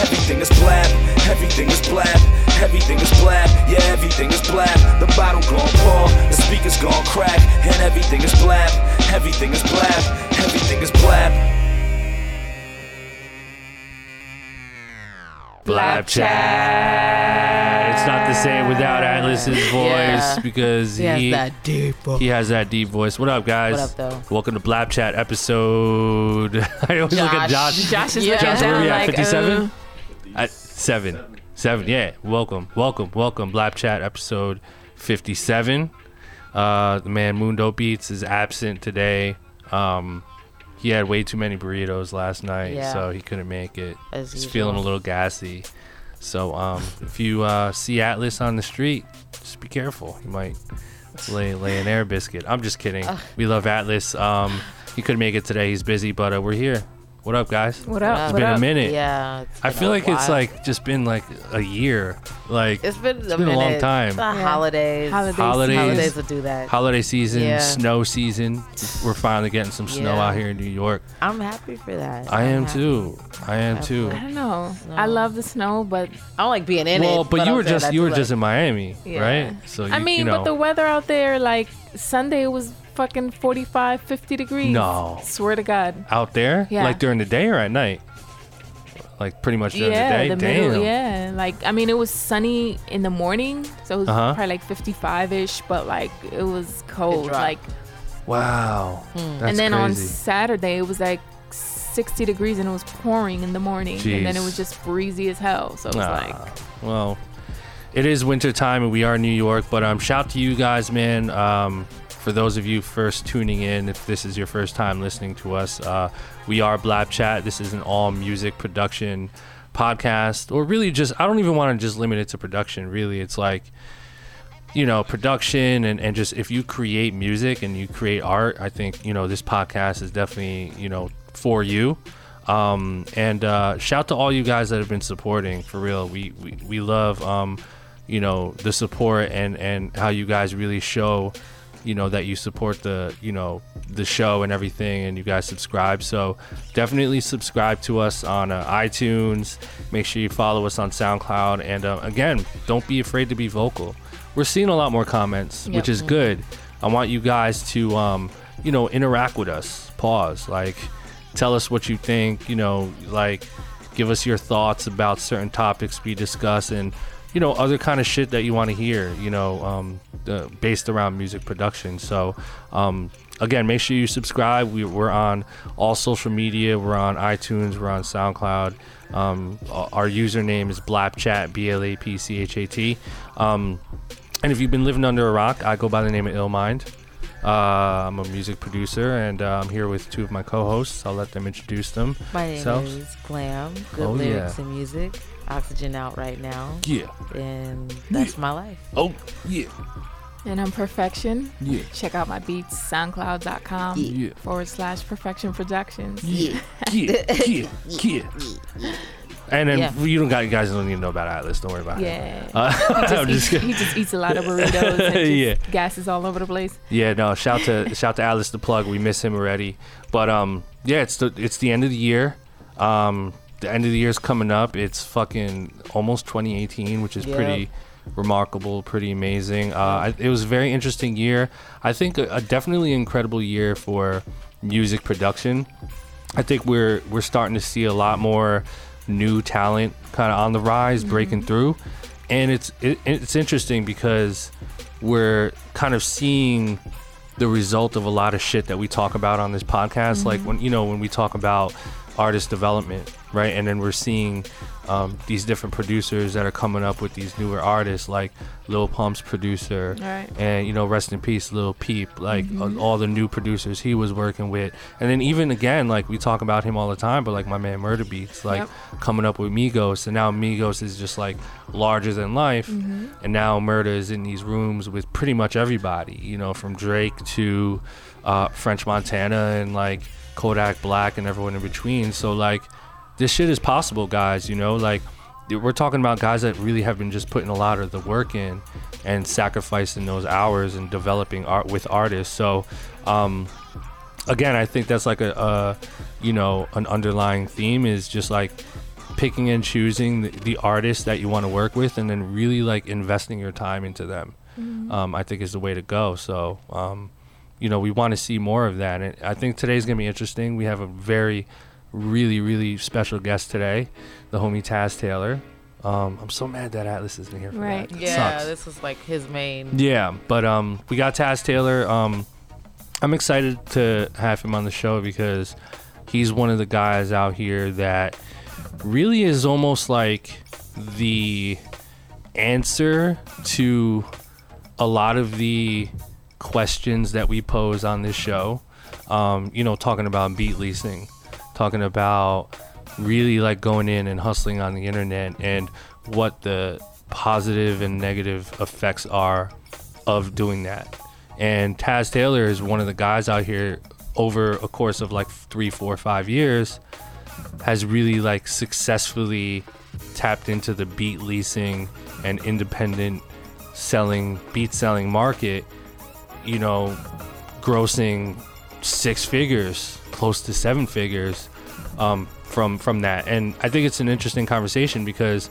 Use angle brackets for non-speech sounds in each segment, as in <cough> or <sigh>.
everything is blab, everything is blab, everything is blab, yeah, everything is blab. The bottle gon' pour, the speakers gon' crack, and everything is blab, everything is blab, everything is blab. Blap chat. It's not the same without Atlas's <laughs> voice Yeah. because He has he that deep. he has that deep voice. What up, guys? What up, though? Welcome to Blap Chat episode. <laughs> I always look at Josh. Josh is Yeah. Josh, where down we at? like, 57? uh, At seven. Seven, yeah. Welcome, welcome, welcome. Blap Chat episode 57. Uh, the man Mundo Beats is absent today. Um, he had way too many burritos last night, Yeah. so he couldn't make it. As He's usual. feeling a little gassy. So um, if you uh, see Atlas on the street, just be careful. You might lay lay an air biscuit. I'm just kidding. We love Atlas. Um, he couldn't make it today. He's busy, but uh, we're here. What up, guys? What up? It's what been up? a minute. Yeah. it's I been feel a like it's while. like just been like a year. Like it's been a been a long minute. time. The Yeah. holidays. Holidays. Holidays. Holidays will do that. holiday season, Yeah. snow season. We're finally getting some snow Yeah. out here in New York. I'm happy for that. I I'm am happy. too. I am too. I don't know. No. I love the snow, but I don't like being in it. Well, it. but you I'm were saying just I you were like- just in Miami, yeah. right? So you, I mean, you know, but the weather out there, like Sunday was fucking 45, 50 degrees. No. Swear to God. out there, Yeah. like during the day or at night, like pretty much during yeah, the day. the Damn. middle. Yeah, like I mean, it was sunny in the morning, so it was Uh-huh. probably like 55 ish, but like it was cold. dropped. Like, Wow. That's and then on. Saturday it was like 60 degrees and it was pouring in the morning, and then it was just breezy as hell. So it was Ah, like, well, it is winter time and we are in New York, but um, shout to you guys, man. Um, for those of you first tuning in, if this is your first time listening to us, uh, we are Blap Chat. This is an all music production podcast, or really just, I don't even want to just limit it to production. Really, it's like, you know, production and, and just if you create music and you create art, I think, you know, this podcast is definitely, you know, for you. Um, and uh, shout to all you guys that have been supporting for real. We, we, we love, um, you know, the support and, and how you guys really show, you know, that you support the, you know, the show and everything and you guys subscribe. So definitely subscribe to us on uh, iTunes. Make sure you follow us on SoundCloud. And uh, again, don't be afraid to be vocal. We're seeing a lot more comments, Yep. which is good. I want you guys to, um, you know, interact with us. Pause. Like, tell us what you think. You know, like, give us your thoughts about certain topics we discuss and, you know, other kind of shit that you want to hear. You know, um, uh, based around music production. So, um, again, make sure you subscribe. We, we're on all social media. We're on iTunes. We're on SoundCloud. Um, our username is blapchat, B L A P C H A T. Um, and if you've been living under a rock, I go by the name of Illmind. Uh, I'm a music producer, and uh, I'm here with two of my co-hosts. I'll let them introduce them. My name is Glam. Good Oh, lyrics yeah. and music. Oxygen out right now, Yeah. and that's my life. Oh, yeah. and I'm perfection. Yeah. Check out my beats, soundcloud.com Yeah. forward slash perfection productions. Yeah. <laughs> Yeah. Yeah. Yeah. And then Yeah. you don't got you guys don't even know about Atlas. Don't worry about it. Yeah. Uh, He <laughs> just, just eats, he just eats a lot of burritos and <laughs> just Yeah. gases all over the place. Yeah, no. Shout to shout to Atlas the plug. We miss him already. But um, yeah, it's the it's the end of the year. Um, the end of the year is coming up. It's fucking almost 2018, which is Yep. pretty remarkable, pretty amazing. Uh, I, it was a very interesting year. I think a, a definitely incredible year for music production. I think we're we're starting to see a lot more new talent kind of on the rise, breaking through, and it's it, it's interesting because we're kind of seeing the result of a lot of shit that we talk about on this podcast. Like when you know when we talk about artist development, right? And then we're seeing um, these different producers that are coming up with these newer artists, like Lil Pump's producer, Right. and you know, rest in peace, Lil Peep, like uh, all the new producers he was working with, and then even again, like we talk about him all the time, but like my man Murda Beatz, like Yep. coming up with Migos, and now Migos is just like larger than life, and now Murder is in these rooms with pretty much everybody, you know, from Drake to uh, French Montana and like Kodak Black and everyone in between. So like, this shit is possible, guys. You know, like we're talking about guys that really have been just putting a lot of the work in and sacrificing those hours and developing art with artists. So, um, again, I think that's like a, a, you know, an underlying theme is just like picking and choosing the, the artists that you want to work with, and then really like investing your time into them. Um, I think is the way to go. So, um, you know, we want to see more of that. And I think today's gonna be interesting. We have a very, really, really special guest today, the homie Taz Taylor. Um, I'm so mad that Atlas isn't here for Right. that. It Yeah, sucks. this was like his main. Yeah, but um, we got Taz Taylor. Um, I'm excited to have him on the show because he's one of the guys out here that really is almost like the answer to a lot of the questions that we pose on this show. Um, you know, talking about beat leasing, talking about really like going in and hustling on the internet and what the positive and negative effects are of doing that. And Taz Taylor is one of the guys out here over a course of like three, four, five years has really like successfully tapped into the beat leasing and independent selling beat selling market you know grossing six figures close to seven figures um, from from that and i think it's an interesting conversation because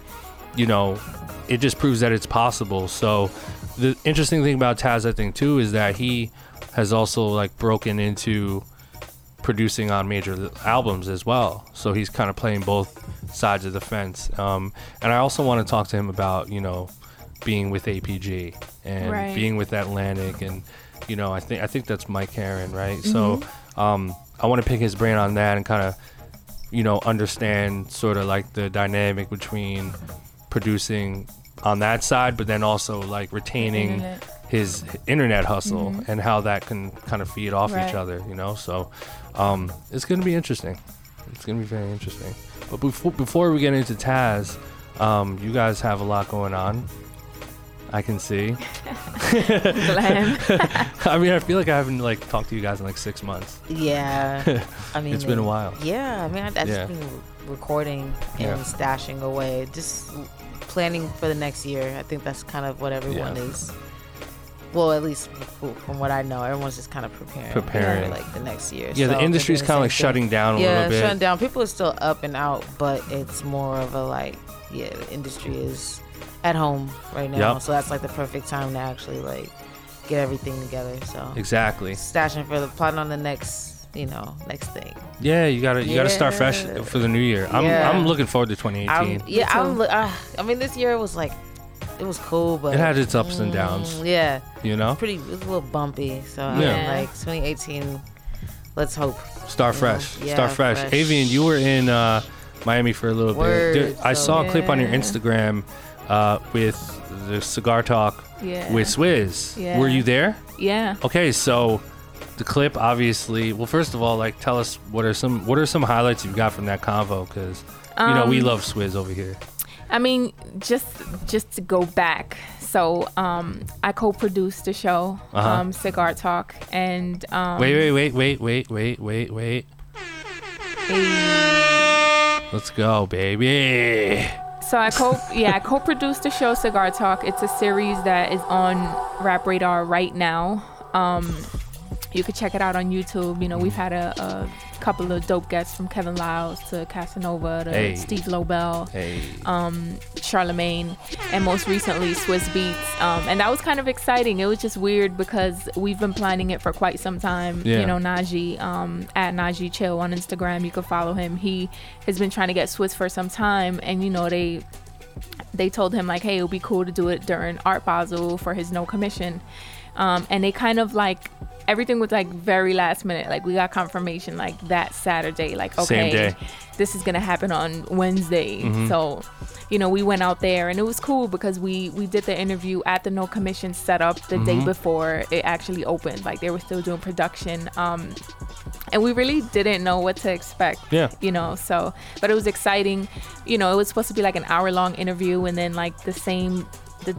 you know it just proves that it's possible so the interesting thing about taz i think too is that he has also like broken into producing on major albums as well. So he's kind of playing both sides of the fence. Um, and I also want to talk to him about, you know, being with APG and Right. being with Atlantic and, you know, I think I think that's Mike Caren, right? So um, I want to pick his brain on that and kind of, you know, understand sort of like the dynamic between producing on that side, but then also like retaining Internet. his internet hustle and how that can kind of feed off each other, you know. So um, it's going to be interesting. It's going to be very interesting. But before before we get into Taz, um, you guys have a lot going on. I can see. Glam. <laughs> I mean, I feel like I haven't like talked to you guys in like six months. Yeah, <laughs> I mean, It's been a while. Yeah, I mean, I, I've Yeah. been recording and Yeah. stashing away, just planning for the next year. I think that's kind of what everyone Yeah. is. Well, at least from what I know, everyone's just kind of preparing, Preparing. for like the next year. Yeah, So the industry's kind of like same shutting down a Yeah, little bit. shutting down. People are still up and out, but it's more of a like, yeah, the industry is at home right now, Yep. so that's like the perfect time to actually like get everything together. So Exactly. stashing for the plotting on the next, you know, next thing. Yeah, you gotta you gotta start fresh for the new year. I'm Yeah. I'm looking forward to 2018. I'm, yeah, I'm. Uh, I mean, this year was like, it was cool, but It had its ups and downs. Mm, yeah, you know, pretty. It was a little bumpy. So I Yeah. mean, like 2018. Let's hope. start fresh. Yeah, start fresh. fresh. Avian, you were in uh, Miami for a little Word, bit. There- I saw a clip on your Instagram uh, with the cigar talk Yeah. with Swizz. Yeah. Were you there? yeah. Okay, so the clip obviously. Well, first of all, like tell us what are some what are some highlights you got from that convo because you know we Um, love Swizz over here. I mean, just just to go back. So, um, I co-produced the show, Uh-huh. um, Cigar Talk, and um, Wait, wait, wait, wait, wait, wait, wait, wait. Let's go, baby. So I co yeah I co-produced the show Cigar Talk. It's a series that is on Rap Radar right now. Um, you could check it out on YouTube. You know we've had a, a couple of dope guests from Kevin Liles to Casanova to Hey. Steve Lobel, Hey. um, Charlemagne, and most recently Swizz Beatz. Um, and that was kind of exciting. It was just weird because we've been planning it for quite some time. Yeah. You know Najee um, at Najee Chill on Instagram. You can follow him. He has been trying to get Swiss for some time, and you know they they told him like, hey, it would be cool to do it during Art Basel for his no commission. Um, and they kind of like everything was like very last minute. Like we got confirmation like that Saturday. Like okay, this is gonna happen on Wednesday. Mm-hmm. So, you know, we went out there and it was cool because we we did the interview at the No Commission setup the Mm-hmm. day before it actually opened. Like they were still doing production. Um, and we really didn't know what to expect. Yeah. You know, so but it was exciting. You know, it was supposed to be like an hour long interview and then like the same the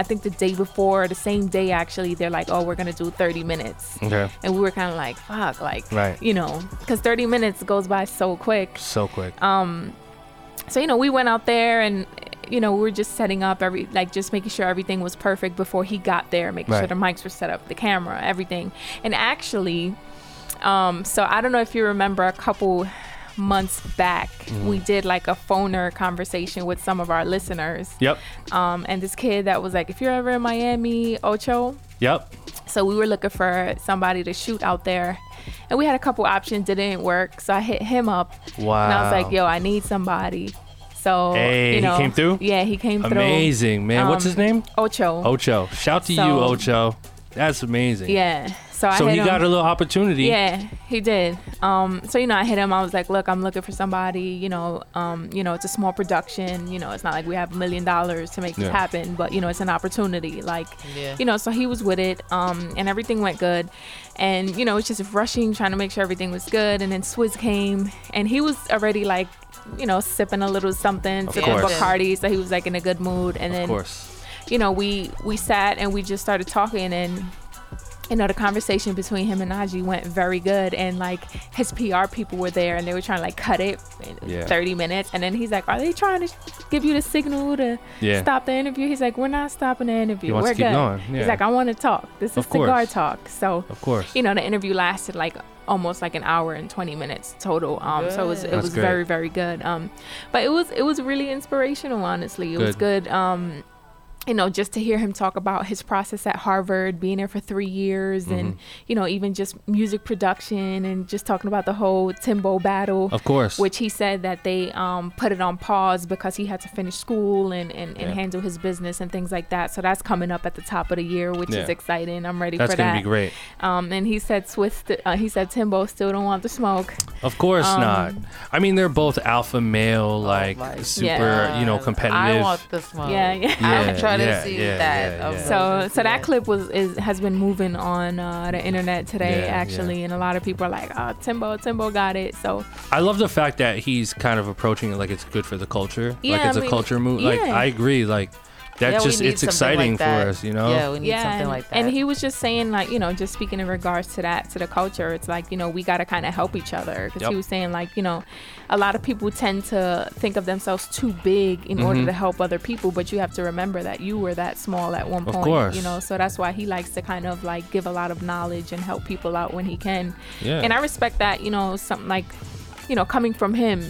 I think the day before, the same day actually, they're like, "Oh, we're gonna do 30 minutes," Okay. and we were kind of like, "Fuck!" Like, Right. you know, because 30 minutes goes by so quick. So quick. Um, so you know, we went out there and you know we were just setting up every like just making sure everything was perfect before he got there, making sure the mics were set up, the camera, everything. And actually, um, so I don't know if you remember a couple months back, Mm-hmm. we did like a phoner conversation with some of our listeners. yep. Um, and this kid that was like, if you're ever in Miami, Ocho. Yep. So we were looking for somebody to shoot out there. And we had a couple options didn't work. So I hit him up. Wow. And I was like, yo, I need somebody. So, Hey, you he know, came through? Yeah, he came through. Amazing, man. What's Um, his name? Ocho. Ocho. Shout to you, So- Ocho. That's amazing. Yeah. So I So hit he him. got a little opportunity. Yeah, he did. Um, so you know, I hit him. I was like, "Look, I'm looking for somebody. You know, um, you know, it's a small production. You know, it's not like we have a million dollars to make this happen, but you know, it's an opportunity. Like, Yeah. you know, so he was with it, um, and everything went good. And you know, it's just rushing, trying to make sure everything was good. And then Swizz came, and he was already like, you know, sipping a little something, Of sipping course. Bacardi, so he was like in a good mood. And then Of then course. You know, we we sat and we just started talking and you know the conversation between him and Najee went very good. And like his PR people were there and they were trying to like cut it in Yeah. 30 minutes. And then he's like are they trying to give you the signal to Yeah. stop the interview? He's like we're not stopping the interview. We're good. yeah. he's like I want to talk. This is cigar talk. So Of course. you know the interview lasted like almost like an hour and 20 minutes total. Um so it was it That's was great. very very good. Um but it was it was really inspirational honestly. It was Good. good. Um you know just to hear him talk about his process at harvard being there for three years and Mm-hmm. you know even just music production and just talking about the whole timbo battle Of course. which he said that they um, put it on pause because he had to finish school and, and, and Yeah. handle his business and things like that. So that's coming up at the top of the year, which is exciting. I'm ready That's for gonna that. be great. Um, and he said Swizz, uh, he said Timbo still don't want the smoke. Of course Um, not. I mean, they're both alpha male, like my super, Yeah. you know, God. competitive. I want the smoke. Yeah, yeah. I'm Yeah, trying yeah, to see yeah, that. yeah, yeah. So so that clip was is has been moving on uh, the internet today Yeah, actually, and a lot of people are like, "Oh, Timbo, Timbo got it." So I love the fact that he's kind of approaching it like it's good for the culture. like it's I a mean, culture move. Like. I agree. Like that's Yeah, just it's exciting like for us, you know. Yeah, we need yeah, something and, like that. and he was just saying like you know just speaking in regards to that to the culture it's like you know we got to kind of help each other because Yep. he was saying like you know a lot of people tend to think of themselves too big in order Mhm. to help other people but you have to remember that you were that small at one Of point course. you know so that's why he likes to kind of like give a lot of knowledge and help people out when he can Yeah. and i respect that you know something like you know coming from him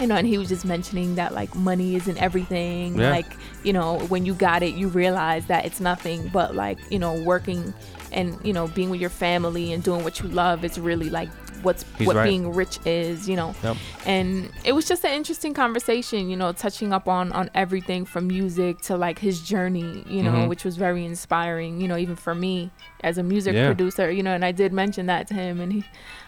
you know and he was just mentioning that like money isn't everything Yeah. like you know when you got it you realize that it's nothing but like you know working and you know being with your family and doing what you love is really like what's He's what right. being rich is you know Yep. and it was just an interesting conversation you know touching up on on everything from music to like his journey you know Mhm. which was very inspiring you know even for me as a music Yeah. producer you know and i did mention that to him and he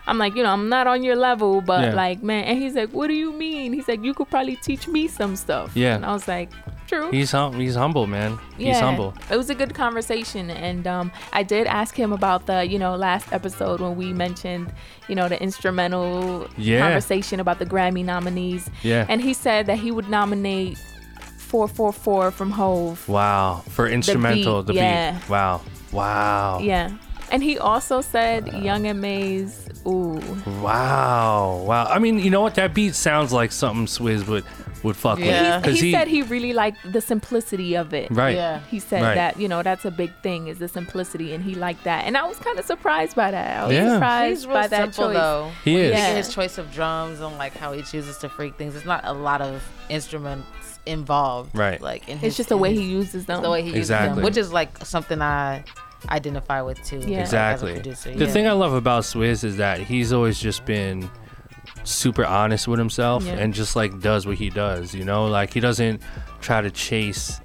i'm like you know i'm not on your level but Yeah. like man and he's like what do you mean he's like you could probably teach me some stuff Yeah. and i was like true He's hum- he's humble, man. He's humble. it was a good conversation, and um, I did ask him about the, you know, last episode when we mentioned, you know, the instrumental Yeah. conversation about the Grammy nominees, Yeah. and he said that he would nominate 444 from Hov. wow. For instrumental, the beat. yeah. Wow. Wow. Yeah, and he also said Young and Maze. Ooh, Wow. Wow. I mean, you know what? That beat sounds like something Swizz would would fuck Yeah. with. he, said he really liked the simplicity of it. right. Yeah. He said Right. that you know that's a big thing is the simplicity, and he liked that, and I was kind of surprised by that. I was Yeah. surprised He's real by that simple choice. though. He is. Yeah. his choice of drums and like how he chooses to freak things. It's not a lot of instruments involved. Right. Like in It's just the way his- he uses them. the way he uses them, which is like something I identify with too. Yeah. Exactly. Producer. The yeah. thing I love about Swizz is that he's always just been super honest with himself Yeah. and just like does what he does, you know? Like he doesn't try to chase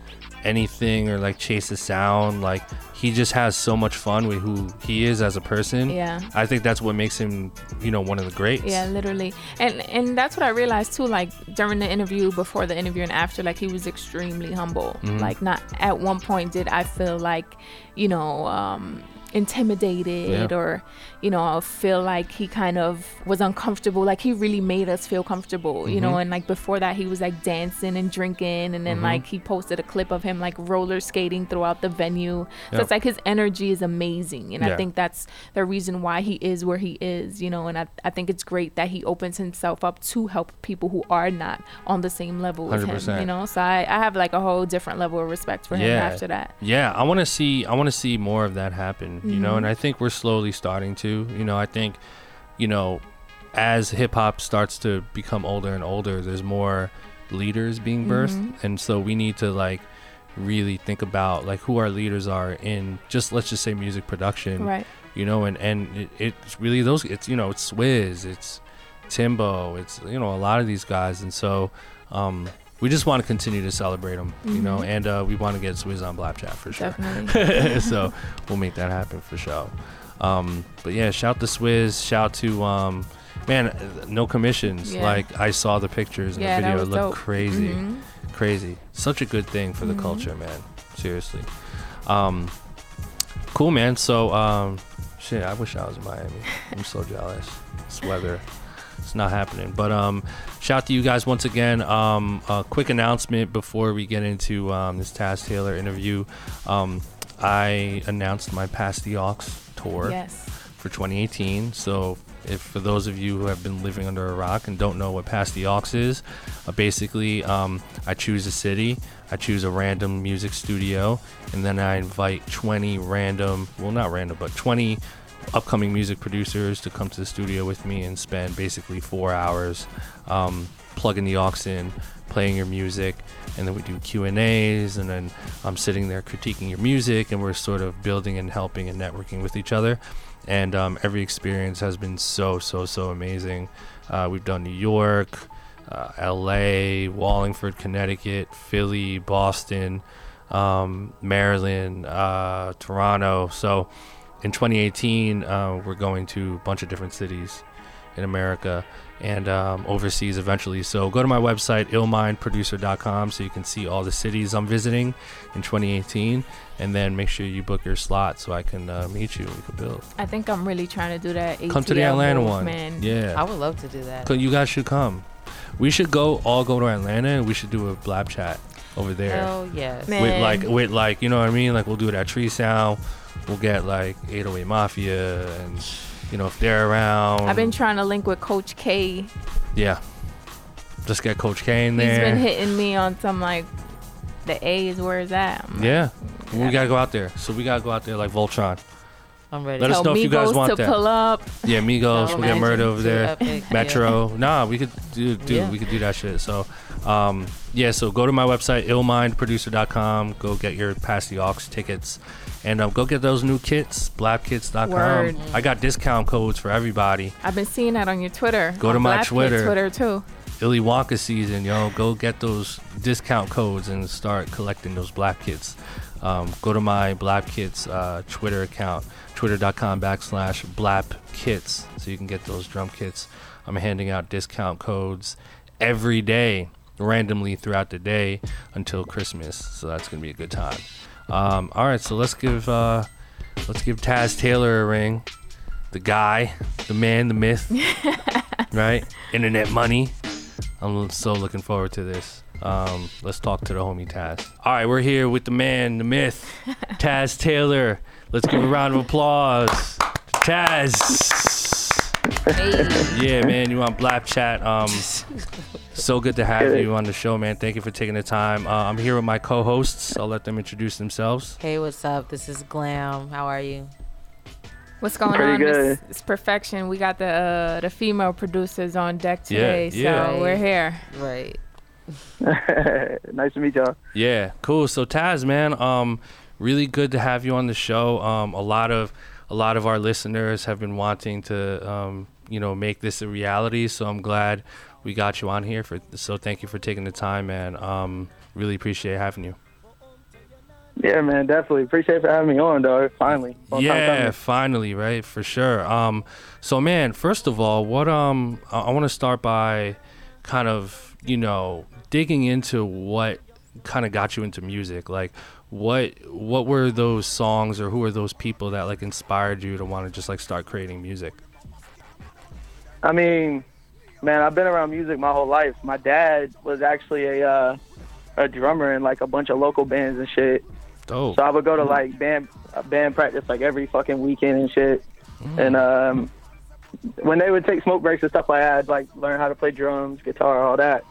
anything or like chase the sound. Like he just has so much fun with who he is as a person. Yeah. I think that's what makes him, you know, one of the greats. Yeah, literally. And and that's what I realized too, like during the interview, before the interview and after, like he was extremely humble. Mm-hmm. Like not at one point did I feel like, you know, um intimidated Yeah. or you know feel like he kind of was uncomfortable like he really made us feel comfortable you Mm-hmm. know and like before that he was like dancing and drinking and then like he posted a clip of him like roller skating throughout the venue so Yep. it's like his energy is amazing and Yeah. i think that's the reason why he is where he is you know and I, I think it's great that he opens himself up to help people who are not on the same level as him 100%. you know so I, I have like a whole different level of respect for him Yeah. after that Yeah, I want to see I want to see more of that happen, you know, and I think we're slowly starting to, you know, I think you know, as hip hop starts to become older and older, there's more leaders being birthed, and so we need to like really think about like who our leaders are in just let's just say music production, right. you know, and and it, it's really those it's you know it's Swizz, it's Timbo, it's you know a lot of these guys, and so um, we just want to continue to celebrate them, you know, and uh, we want to get Swizz on Blap Chat for sure. definitely <laughs> so we'll make that happen for sure. Um, but yeah, shout to Swizz, shout to um, man, uh, no commissions. Yeah. Like I saw the pictures and Yeah, the video, it looked dope. crazy, Mhm. crazy. Such a good thing for the Mhm. culture, man. Seriously. Um, cool, man. So um, shit, I wish I was in Miami. <laughs> I'm so jealous. This weather. It's not happening. But um, shout to you guys once again. Um, a quick announcement before we get into um, this Taz Taylor interview. Um, I announced my Pass the Aux tour yes for 2018. So, if for those of you who have been living under a rock and don't know what Pass the Aux is, uh, basically, um, I choose a city, I choose a random music studio, and then I invite 20 random, well, not random, but 20 upcoming music producers to come to the studio with me and spend basically four hours um, plugging the aux in, playing your music, and then we do Q and A's, and then I'm sitting there critiquing your music, and we're sort of building and helping and networking with each other. And um, every experience has been so so so amazing. Uh, we've done New York, uh, L.A., Wallingford, Connecticut, Philly, Boston, um, Maryland, uh, Toronto. So in 2018, uh, we're going to a bunch of different cities in America and um, overseas eventually. So go to my website, illmindproducer.com, so you can see all the cities I'm visiting in 2018. And then make sure you book your slot so I can uh, meet you and we can build. i think i'm really trying to do that Come to the Atlanta move, one. man Yeah. I would love to do that. 'Cause You guys should come. We should go all go to Atlanta and we should do a blap chat over there. Oh yes. Man. with like with like you know what I mean? Like we'll do it at Tree Sound. We'll get like 808 Mafia and you know if they're around. i've been trying to link with coach k yeah. Just get Coach K in He's there. been hitting me on some like the A is where is that? I'm like, Yeah. We gotta go out there. So we gotta go out there like Voltron. I'm ready. Let us tell know if you guys want to that. pull up. Yeah, Migos, we'll get Imagine Murda over there. epic, yeah. Metro. Nah, we could do, do Yeah. we could do that shit. So, um, yeah. So go to my website, illmindproducer.com. Go get your Pass the Aux tickets, and um, go get those new kits, blapkits.com. Word. I got discount codes for everybody. I've been seeing that on your Twitter. Go to my Kid Twitter. Twitter too. Illy Wonka season, yo. Go get those discount codes and start collecting those Blap Kits. Um, go to my Blap Kits uh, Twitter account, twitter.com backslash Blap Kits, so you can get those drum kits. I'm handing out discount codes every day, randomly throughout the day until Christmas. So that's gonna be a good time. Um, all right, so let's give uh, let's give Taz Taylor a ring. The guy, the man, the myth, <laughs> right? Internet money. I'm so looking forward to this. Um, let's talk to the homie Taz. All right, we're here with the man, the myth, <laughs> Taz Taylor. Let's give a round of applause. Taz. Hey. Yeah, man, you on Blap Chat. Um, so good to have you on the show, man. Thank you for taking the time. Uh, I'm here with my co-hosts. I'll let them introduce themselves. Hey, what's up? This is Glam. How are you? What's going Pretty on? good. It's, it's perfection. We got the uh, the female producers on deck today, yeah. so we're here. Right. <laughs> nice to meet y'all. Yeah, cool. So Taz, man, um, really good to have you on the show. Um, a lot of a lot of our listeners have been wanting to, um, you know, make this a reality. So I'm glad we got you on here. For so thank you for taking the time, man. Um, really appreciate having you. Yeah, man, definitely. Appreciate for having me on, dog. Finally. Long yeah, finally, right? For sure. Um, so man, first of all, what um, I, I want to start by kind of you know digging into what kind of got you into music. Like, what what were those songs or who were those people that like inspired you to want to just like start creating music? I mean, man, I've been around music my whole life. My dad was actually a uh, a drummer in like a bunch of local bands and shit. Dope. So I would go to like band band practice like every fucking weekend and shit. And um, when they would take smoke breaks and stuff like that, I'd like learn how to play drums, guitar, all that.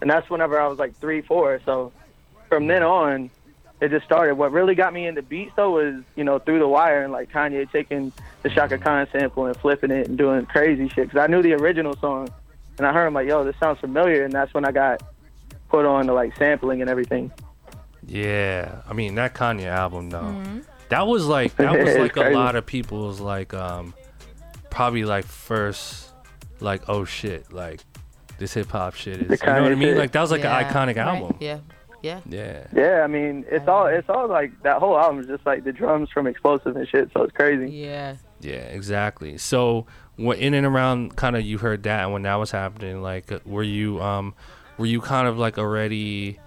And that's whenever I was like three, four. So from then on, it just started. What really got me into beats though was you know through the wire and like Kanye taking the Chaka Khan sample and flipping it and doing crazy shit. Cause I knew the original song, and I heard him like, yo, this sounds familiar, and that's when I got put on to like sampling and everything. Yeah, I mean that Kanye album though. That was like that was <laughs> like a lot of people's like um probably like first like oh shit like this hip hop shit is The you know what I mean shit. like that was like Yeah, an iconic right, album. Yeah, yeah. Yeah. Yeah, I mean, it's all it's all like that whole album is just like the drums from Explosive and shit. So it's crazy. Yeah. Yeah, exactly. So, what in and around kind of you heard that and when that was happening, like, uh, were you um, were you kind of like already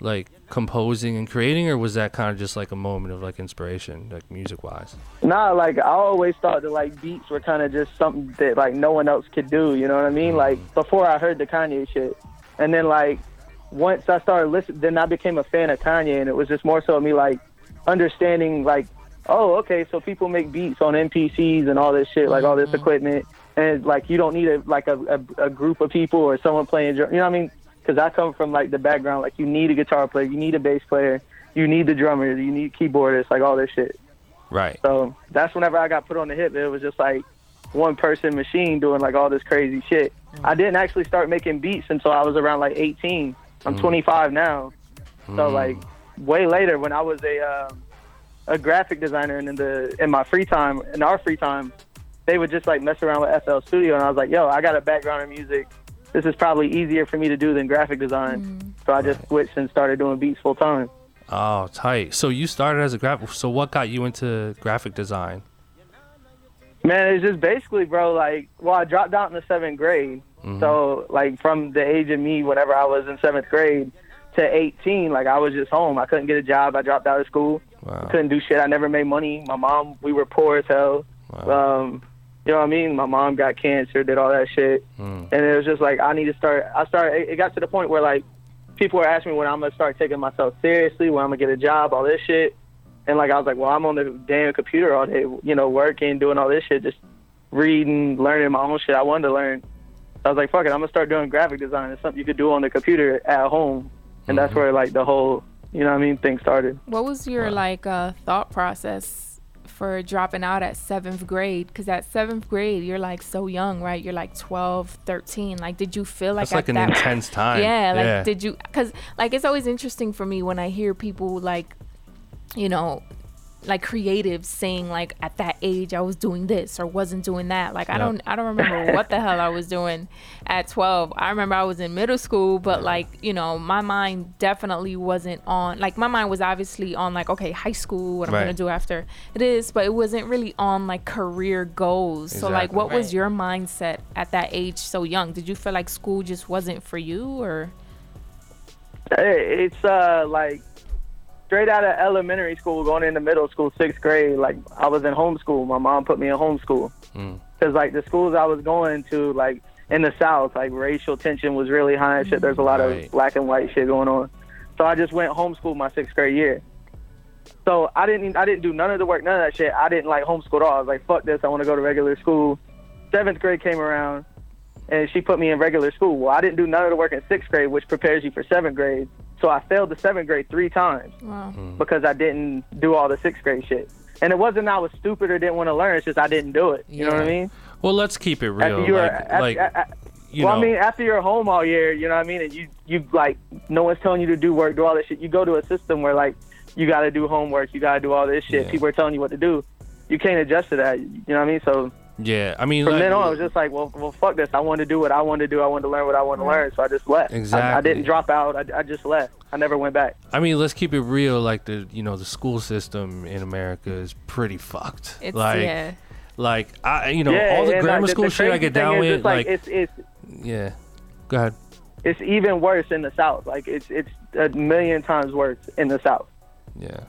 like composing and creating, or was that kind of just like a moment of like inspiration, like music wise? Nah, like I always thought that like beats were kind of just something that like no one else could do. You know what I mean? Like before I heard the Kanye shit, and then like once I started listening, then I became a fan of Kanye, and it was just more so me like understanding like, oh, okay, so people make beats on MPCs and all this shit, like all this mm-hmm. equipment, and like you don't need a like a, a, a group of people or someone playing, drum, you know what I mean? Because I come from like the background, like you need a guitar player, you need a bass player, you need the drummer, you need keyboardists, like all this shit. Right. So that's whenever I got put on the hip. It was just like one person machine doing like all this crazy shit. Mm. I didn't actually start making beats until I was around like 18. I'm mm. 25 now. So mm. like way later when I was a um, a graphic designer and in the in my free time in our free time, they would just like mess around with FL Studio and I was like, yo, I got a background in music. This is probably easier for me to do than graphic design. Mm. So I just switched and started doing beats full time. Oh, tight. So you started as a graphic. So what got you into graphic design? Man, it's just basically, bro, like, well, I dropped out in the seventh grade. So, like, from the age of me, whenever I was in seventh grade to 18, like, I was just home. I couldn't get a job. I dropped out of school. Wow. Couldn't do shit. I never made money. My mom, we were poor as hell. Wow. Um, you know what I mean? My mom got cancer, did all that shit. Mm. And it was just like, I need to start. I started, it- it got to the point where, like, people were asking me when I'm going to start taking myself seriously, when I'm going to get a job, all this shit. And, like, I was like, well, I'm on the damn computer all day, you know, working, doing all this shit, just reading, learning my own shit I wanted to learn. I was like, fuck it, I'm gonna start doing graphic design. It's something you could do on the computer at home, and that's where like the whole, you know what I mean, thing started. What was your like uh, thought process for dropping out at seventh grade? Because at seventh grade, you're like so young, right? You're like 12, 13. Like, did you feel like That's at like an that intense time. yeah, like yeah. did you? Because like it's always interesting for me when I hear people like, you know, like creatives saying like at that age I was doing this or wasn't doing that. Like I don't I don't remember what the hell I was doing at 12. I remember I was in middle school, but like, you know, my mind definitely wasn't on like my mind was obviously on like okay, high school, what I'm Right. going to do after it is, but it wasn't really on like career goals. So like Exactly. what was your mindset at that age so young? Did you feel like school just wasn't for you or Hey, It's uh like straight out of elementary school, going into middle school, sixth grade. Like I was in homeschool. My mom put me in homeschool Mm. because like the schools I was going to, like in the South, like racial tension was really high and shit. There's a lot Right. of black and white shit going on. So I just went homeschool my sixth grade year. So I didn't I didn't do none of the work, none of that shit. I didn't like homeschool at all. I was like, fuck this. I want to go to regular school. Seventh grade came around, and she put me in regular school. Well, I didn't do none of the work in sixth grade, which prepares you for seventh grade. So I failed the seventh grade three times wow. Hmm. because I didn't do all the sixth grade shit. And it wasn't I was stupid or didn't want to learn. It's just I didn't do it. You know what I mean? Well, let's keep it real. After you were, like, after, like you well, know, I mean, after you're home all year, you know what I mean, and you you like no one's telling you to do work, do all this shit. You go to a system where like you got to do homework, you got to do all this shit. Yeah. People are telling you what to do. You can't adjust to that. You know what I mean? So Yeah, I mean, From like, then on, I was just like, well, well, fuck this. I wanted to do what I wanted to do. I wanted to learn what I wanted to learn. So I just left. I- I, didn't drop out. I, I just left. I never went back. I mean, let's keep it real. Like the you know the school system in America is pretty fucked. It's like yeah. like I you know yeah, all the grammar like, school the shit I get down with. like, Like it's it's yeah, go ahead. it's even worse in the South. Like it's it's a million times worse in the South. Yeah,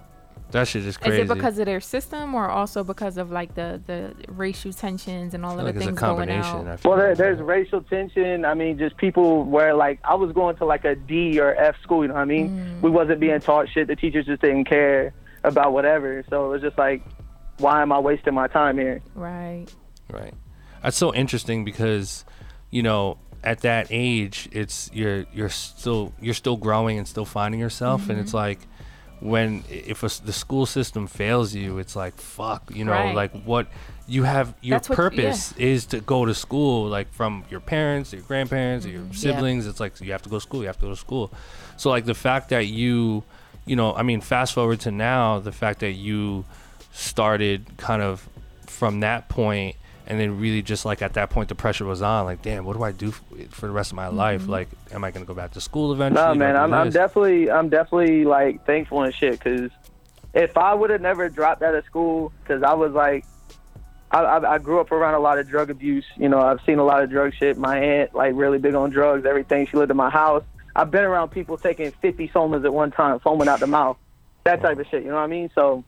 that shit is crazy. Is it because of their system or also because of like the the racial tensions and all of like the it's a things going combination? I out? feel Well, there, there's racial tension. I mean, just people where like I was going to like a D or F school. You know what I mean? Mm. We wasn't being taught shit. The teachers just didn't care about whatever. So it was just like, why am I wasting my time here? Right. Right. That's so interesting because, you know, at that age, it's you're you're still you're still growing and still finding yourself, and it's Mm-hmm. like when if a the school system fails you, it's like fuck, you know, Right. like what you have your That's what- purpose is to go to school, like from your parents, your grandparents, or your Mm-hmm. siblings. It's like you have to go to school, you have to go to school. So like the fact that you, you know, I mean, fast forward to now, the fact that you started kind of from that point and then really just like at that point the pressure was on like damn what do i do for the rest of my mm-hmm. life like am i going to go back to school eventually No, man, I'm, I'm definitely, I'm definitely like thankful and shit. Cause if I would have never dropped out of school, cause I was like, I, I, I grew up around a lot of drug abuse. You know, I've seen a lot of drug shit. My aunt, like, really big on drugs. Everything. She lived in my house. I've been around people taking 50 somas at one time, foaming out the mouth, that type of shit. You know what I mean? So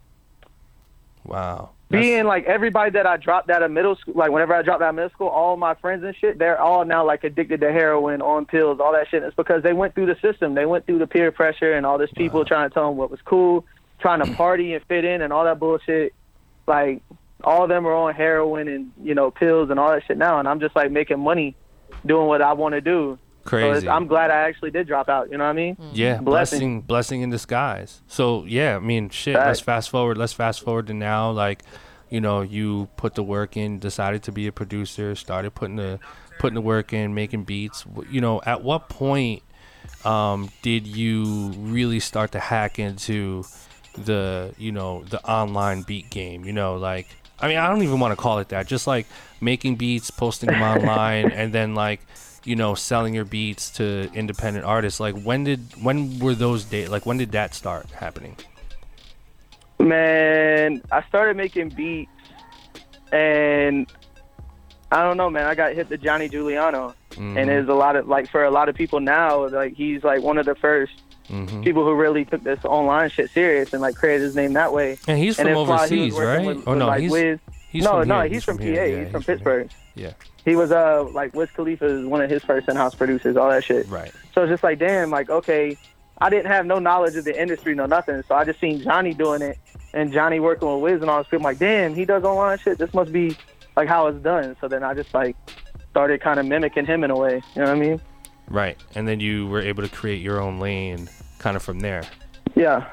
wow That's- being like everybody that I dropped out of middle school, like whenever I dropped out of middle school, all my friends and shit, they're all now like addicted to heroin, on pills, all that shit. It's because they went through the system. They went through the peer pressure and all this people trying to tell them what was cool, trying to <clears throat> party and fit in and all that bullshit. Like all of them are on heroin and you know pills and all that shit now, and I'm just like making money doing what I want to do. So crazy it's, I'm glad I actually did drop out. You know what I mean? yeah blessing. blessing blessing in disguise so yeah i mean shit let's fast forward let's fast forward to now like you know you put the work in decided to be a producer started putting the putting the work in making beats you know at what point um, did you really start to hack into the you know the online beat game you know like i mean i don't even want to call it that just like making beats posting them <laughs> online and then like you know selling your beats to independent artists like when did when were those days like when did that start happening Man, I started making beats, and I don't know, man. I got hit the Johnny Juliano, Mm-hmm. and there's a lot of like for a lot of people now, like he's like one of the 1st Mhm. people who really took this online shit serious and like created his name that way. and he's and from while he overseas right with- oh with, no like, he's Wiz- he's no, from no, here. he's, from, PA. here. Yeah, he's from here. Pittsburgh. Yeah He was uh like Wiz Khalifa is one of his first in-house producers, all that shit. right So it's just like, damn, like, okay, I didn't have no knowledge of the industry, no nothing. So I just seen Johnny doing it and Johnny working with Wiz and all this people. I'm like, damn, he does online shit. This must be like how it's done. So then I just like started kind of mimicking him in a way. You know what I mean? right and then you were able to create your own lane kind of from there Yeah.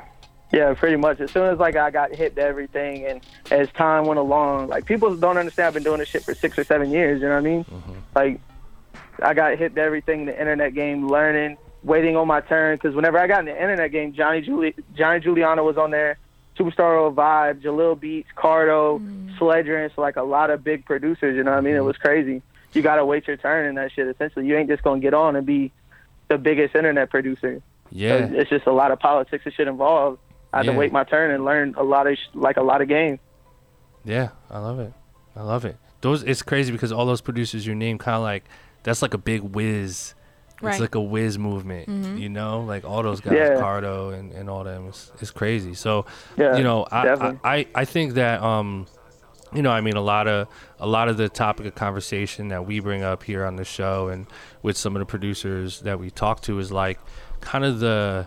Yeah, pretty much. As soon as like I got hit to everything and as time went along, like people don't understand I've been doing this shit for six or seven years, you know what I mean? Mm-hmm. Like I got hit to everything, the internet game, learning, waiting on my turn. Because whenever I got in the internet game, Johnny Juli- Johnny Juliano was on there, Superstar Vibe, Jalil Beats, Cardo, mm. Sledgren, and so like a lot of big producers. You know what I mean? It mm-hmm. was crazy. You gotta wait your turn in that shit. Essentially, you ain't just gonna get on and be the biggest internet producer. yeah It's just a lot of politics and shit involved. I had Yeah. to wait my turn and learn a lot of sh- like a lot of games. Yeah, I love it. I love it. Those it's crazy because all those producers you name kind of like that's like a big Wiz. Right. It's like a Wiz movement, you know, like all those guys, Yeah. Cardo and, and all them. It's, it's crazy. So, Yeah, you know, I, I. I I think that um, you know, I mean, a lot of a lot of the topic of conversation that we bring up here on the show and with some of the producers that we talk to is like kind of the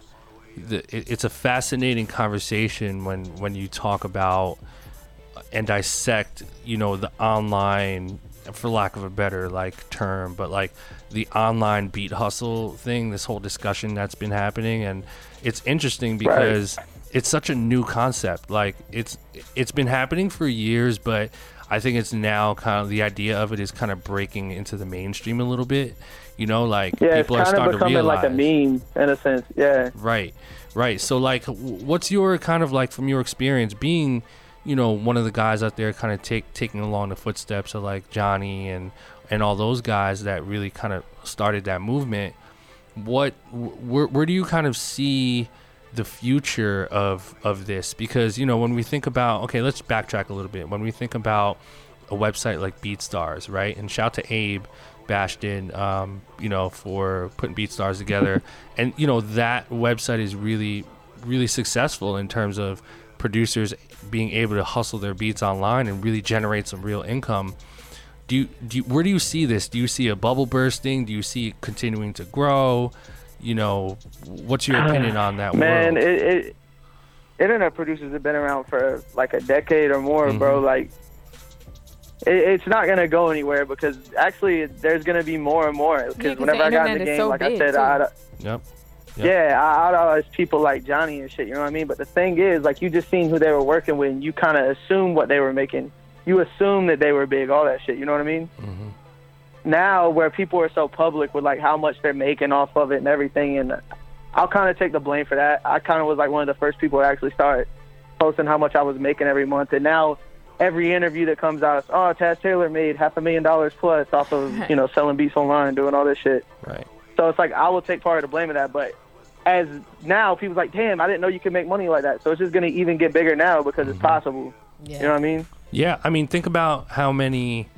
the it, it's a fascinating conversation when when you talk about and dissect you know the online for lack of a better like term but like the online beat hustle thing this whole discussion that's been happening. And it's interesting because it's such a new concept. Like it's it's been happening for years but i think it's now kind of the idea of it is kind of breaking into the mainstream a little bit you know like Yeah, it's people are kind of starting to realize like a meme in a sense. Yeah. Right, right. So, like, what's your kind of like from your experience being, you know, one of the guys out there kind of take taking along the footsteps of like Johnny and and all those guys that really kind of started that movement. What where where do you kind of see the future of of this? Because you know, when we think about okay, let's backtrack a little bit. When we think about a website like BeatStars, right? And shout to Abe Batshon, um, you know, for putting BeatStars together. <laughs> and you know that website is really, really successful in terms of producers being able to hustle their beats online and really generate some real income. Do you, do you, where do you see this? Do you see a bubble bursting? Do you see it continuing to grow? You know, what's your opinion on that? Man, world? it, it internet producers have been around for like a decade or more, bro. Mhm. Like, it's not gonna go anywhere because actually, there's gonna be more and more. because the whenever I got in the game, so like I said, too. I, Yep. Yep. yeah, I idolize people like Johnny and shit. You know what I mean? But the thing is, like, you just seen who they were working with, and you kind of assume what they were making. You assume that they were big, all that shit. You know what I mean? hmm now where people are so public with like how much they're making off of it and everything and I'll kind of take the blame for that. I kind of was like one of the first people to actually start posting how much I was making every month and now every interview that comes out is oh Taz Taylor made half a million dollars plus off of <laughs> you know selling beats online doing all this shit. Right. So it's like I will take part of the blame of that but as now people's like damn I didn't know you could make money like that. So it's just going to even get bigger now because it's mm-hmm. possible. Yeah. You know what I mean? Yeah, I mean, think about how many,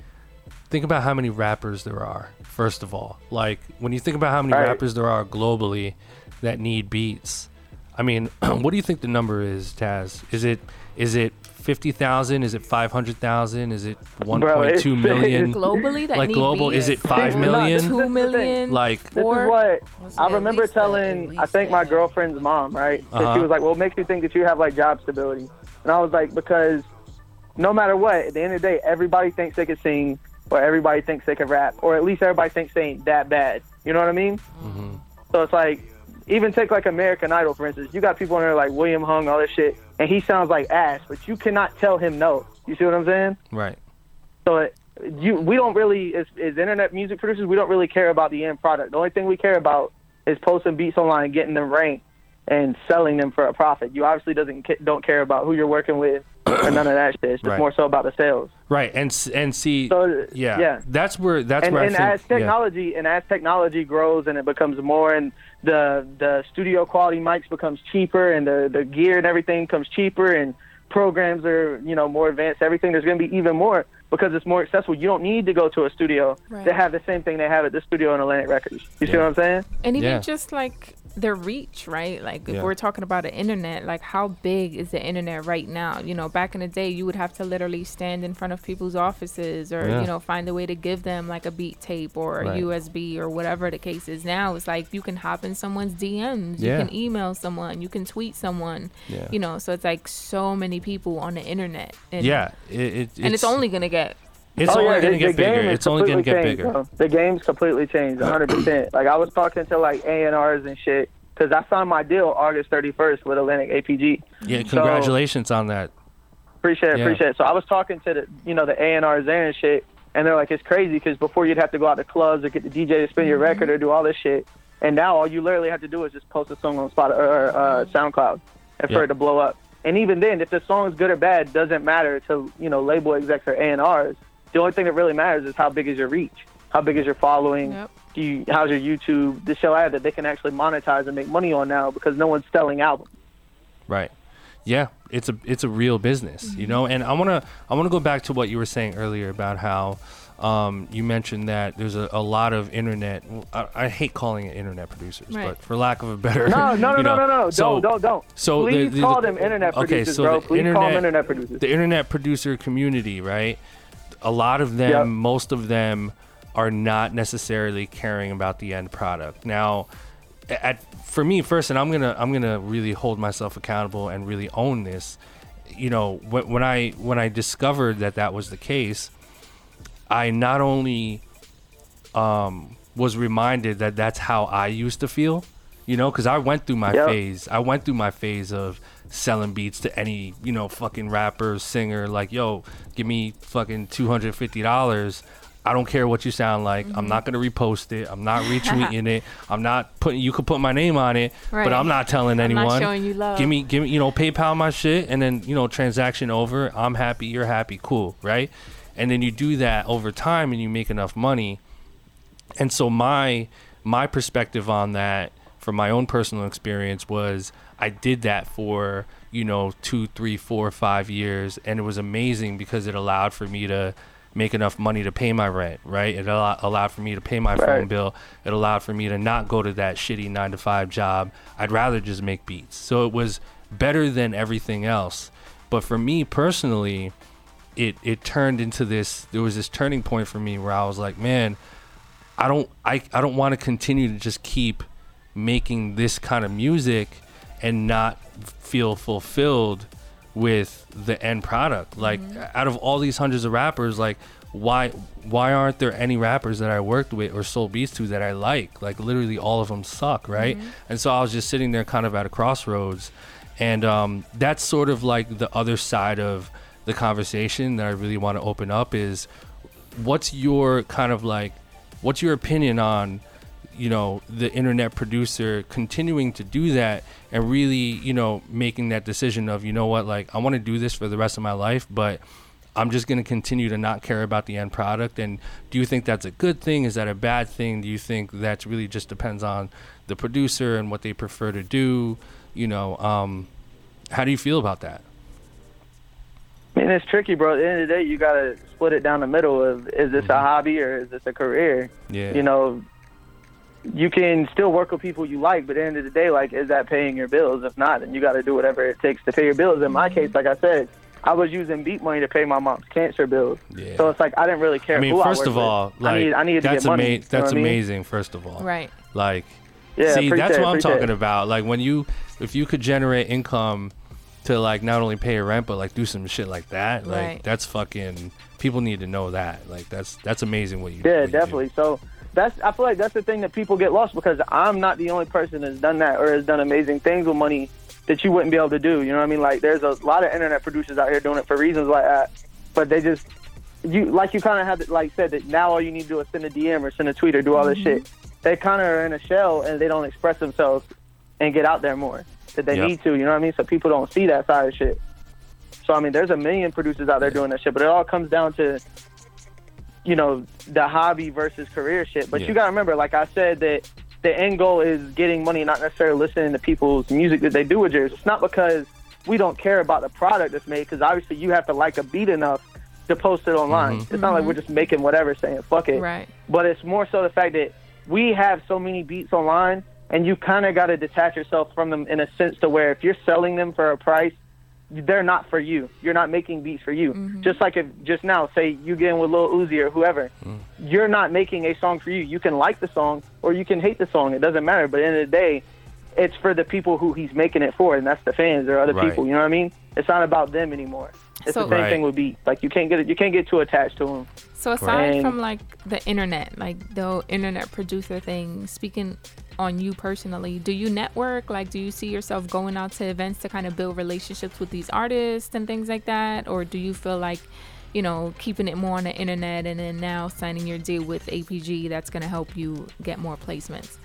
think about how many rappers there are. First of all, like when you think about how many Right. rappers there are globally that need beats. I mean, <clears throat> what do you think the number is, Taz? Is it is it fifty thousand? Is it five hundred thousand? Is it one Bro, point two <laughs> it's- million? Globally, that Like global, is it five It's not- million? this Two is the thing. million. Like, This Or- is what I remember least that- at telling, I think my girlfriend's mom, right? Uh-huh. She was like, "Well, what makes you think that you have like job stability?" And I was like, "Because no matter what, at the end of the day, everybody thinks they can sing, or everybody thinks they can rap, or at least everybody thinks they ain't that bad. You know what I mean? Mhm. So it's like, even take like American Idol for instance. You got people in there like William Hung, all this shit, and he sounds like ass, but you cannot tell him no. You see what I'm saying? right? So it, you, we don't really, as, as internet music producers, we don't really care about the end product. The only thing we care about is posting beats online, getting them ranked, and selling them for a profit. You obviously doesn't don't care about who you're working with or none of that shit. It's just Right. more so about the sales. Right, and and see, So yeah, yeah. that's where that's and, where and I think, as yeah. technology and as technology grows and it becomes more and the the studio quality mics becomes cheaper and the the gear and everything comes cheaper and programs are you know more advanced everything there's going to be even more because it's more accessible you don't need to go to a studio Right. to have the same thing they have at this studio in Atlantic Records you see what I'm saying And even Yeah. just like their reach, right? Like if Yeah. we're talking about the internet, like how big is the internet right now? You know, back in the day, you would have to literally stand in front of people's offices or, Yeah. you know, find a way to give them like a beat tape or a USB or whatever the case is. Now it's like you can hop in someone's DMs, Yeah. you can email someone, you can tweet someone, Yeah. you know, so it's like so many people on the internet. And, yeah, it, it, And it's only going to get it's Oh, only yeah, gonna get bigger. It's only gonna get changed, bigger. bro. The game's completely changed, 100%. like I was talking to like A&Rs and shit because I signed my deal August 31st with Atlantic APG. Yeah, So- congratulations on that. Appreciate it, Yeah. appreciate it. So I was talking to the, you know, the A and R's there and shit, and they're like, it's crazy because before you'd have to go out to clubs or get the DJ to spin your record or do all this shit, and now all you literally have to do is just post a song on Spotify or uh, SoundCloud, and for it to blow up. And even then, if the song's good or bad, doesn't matter to you know label execs or A and R's. The only thing that really matters is how big is your reach, how big is your following, Yep. do you, how's your YouTube. The show ad that they can actually monetize and make money on now because no one's selling albums. Right. Yeah, it's a it's a real business, you know. And I wanna I wanna go back to what you were saying earlier about how um, you mentioned that there's a, a lot of internet. I, I hate calling it internet producers, Right. but for lack of a better, No, no, no, you no, know, no, no. So, don't, don't, don't. so Please the- call the- them internet okay, producers, so bro. the Please call them internet- internet producers. the internet producer community, right? A lot of them, Yep. most of them, are not necessarily caring about the end product. Now, at for me first, and I'm gonna I'm gonna really hold myself accountable and really own this. You know, when, when I when I discovered that that was the case, I not only um, was reminded that that's how I used to feel, you know, because I went through my Yep. phase. I went through my phase of selling beats to any, you know, fucking rapper, singer, like, yo, give me fucking two hundred fifty dollars. I don't care what you sound like. I'm not mm-hmm. gonna repost it. I'm not <laughs> retweeting it. I'm not putting. You could put my name on it, Right. but I'm not telling I'm anyone. not showing you love. Give me, give me, you know, PayPal my shit, and then you know, transaction over. I'm happy. You're happy. Cool, right? And then you do that over time, and you make enough money. And so my my perspective on that, from my own personal experience, was I did that for you know two, three, four, five years, and it was amazing because it allowed for me to make enough money to pay my rent, right? It allow- allowed for me to pay my phone bill. It allowed for me to not go to that shitty nine to five job. I'd rather just make beats. So it was better than everything else. But for me personally, it it turned into this. There was this turning point for me where I was like, man, I don't I, I don't want to continue to just keep making this kind of music and not feel fulfilled with the end product. Like out of all these hundreds of rappers, like why why aren't there any rappers that I worked with or sold beats to that I like? Like literally all of them suck, right? And so I was just sitting there kind of at a crossroads and um, that's sort of like the other side of the conversation that I really want to open up is what's your kind of like what's your opinion on you know the internet producer continuing to do that and really you know making that decision of you know what like I want to do this for the rest of my life but I'm just going to continue to not care about the end product and do you think that's a good thing is that a bad thing do you think that really just depends on the producer and what they prefer to do you know um how do you feel about that I mean, it's tricky, bro. At the end of the day, you gotta split it down the middle of is this a hobby or is this a career? Mm-hmm. yeah You know, you can still work with people you like, but at the end of the day, like, is that paying your bills? If not, then you got to do whatever it takes to pay your bills. In my case, like I said, I was using beat money to pay my mom's cancer bills. Yeah. So it's like I didn't really care. I mean, who first I of all, with. like I need, I needed that's to get money. ama- you know that's what I mean? amazing. First of all, Right. Like, Yeah, see, that's what I'm talking it. about. Like when you, if you could generate income to like not only pay your rent but like do some shit like that, like Right. that's fucking. People need to know that. Like that's that's amazing what you. what Yeah, you do. definitely. So that's I feel like that's the thing that people get lost because I'm not the only person that's done that or has done amazing things with money that you wouldn't be able to do. You know what I mean? Like there's a lot of internet producers out here doing it for reasons like that, but they just you like you kind of have like said that now all you need to do is send a DM or send a tweet or do all this mm-hmm. shit. They kind of are in a shell and they don't express themselves and get out there more that they Yep. need to. You know what I mean? So people don't see that side of shit. So I mean, there's a million producers out there doing that shit, but it all comes down to you know the hobby versus career shit. But Yeah. you got to remember, like I said, that the end goal is getting money, not necessarily listening to people's music that they do with yours. It's not because we don't care about the product that's made, because obviously you have to like a beat enough to post it online. Mm-hmm. It's not like we're mm-hmm. just making whatever, saying fuck it. Right. But it's more so the fact that we have so many beats online, and you kind of got to detach yourself from them in a sense to where if you're selling them for a price, they're not for you. You're not making beats for you. Mm-hmm. Just like if just now, say you get in with Lil Uzi or whoever, mm. you're not making a song for you. You can like the song or you can hate the song. It doesn't matter. But at the end of the day, it's for the people who he's making it for, and that's the fans or other Right. people. You know what I mean? It's not about them anymore. It's So- the same Right. thing with beats. Like you can't get it. You can't get too attached to them. So aside And- from like the internet, like the internet producer thing, speaking on you personally, do you network? Like, do you see yourself going out to events to kind of build relationships with these artists and things like that, or do you feel like, you know, keeping it more on the internet and then now signing your deal with APG that's gonna help you get more placements?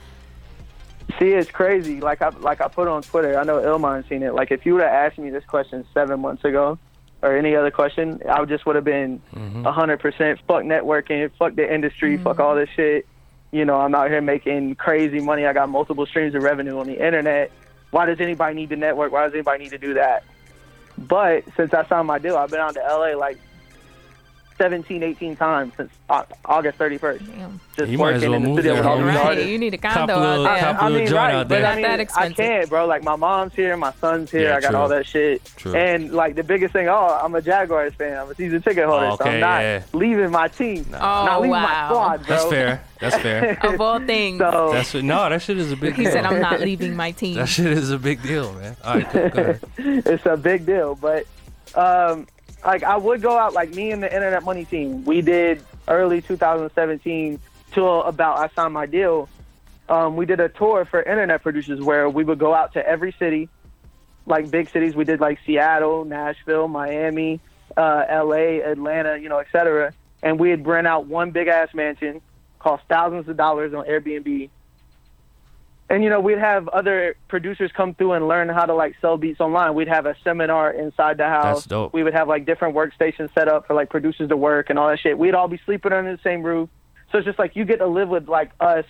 See, it's crazy. Like I like I put on Twitter. I know Ilman seen it. Like if you would have asked me this question seven months ago, or any other question, I just would have been mm-hmm. a hundred percent fuck networking, fuck the industry, fuck mm-hmm. all this shit. You know, I'm out here making crazy money. I got multiple streams of revenue on the internet. Why does anybody need to network? Why does anybody need to do that? But since I signed my deal, I've been out to LA like 17, 18 times since August 31st. Damn. Just You might as working well in the move studio there, with all these. Right, artists. you need a condo of- out there. couple I of mean, right, out but. I mean, Not that I can't, bro. Like my mom's here, my son's here. Yeah, I got true. all that shit. True. And like the biggest thing, oh, I'm a Jaguars fan. I'm a season ticket holder, Oh, so I'm not yeah. leaving my team, Oh, not leaving my wow. squad, bro. That's fair. That's <laughs> fair. Of all things, So That's no. That shit is a big he deal. said, "I'm not leaving my team." That shit is a big deal, man. All right, go, go ahead. <laughs> it's a big deal. But um, like I would go out like me and the Internet Money team. We did early 2017 till about I signed my deal. Um, we did a tour for internet producers where we would go out to every city, like big cities. We did like Seattle, Nashville, Miami, uh, L.A., Atlanta, you know, et cetera. and we'd rent out one big ass mansion, cost thousands of dollars on Airbnb. And you know, we'd have other producers come through and learn how to like sell beats online. We'd have a seminar inside the house. That's dope. We would have like different workstations set up for like producers to work and all that shit. We'd all be sleeping under the same roof. So it's just like you get to live with like us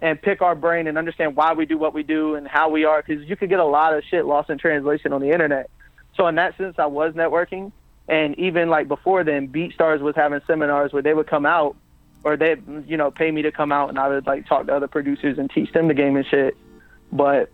and pick our brain and understand why we do what we do and how we are because you could get a lot of shit lost in translation on the internet. So in that sense, I was networking, and even like before then, BeatStars was having seminars where they would come out, or they you know pay me to come out, and I would like talk to other producers and teach them the game and shit. But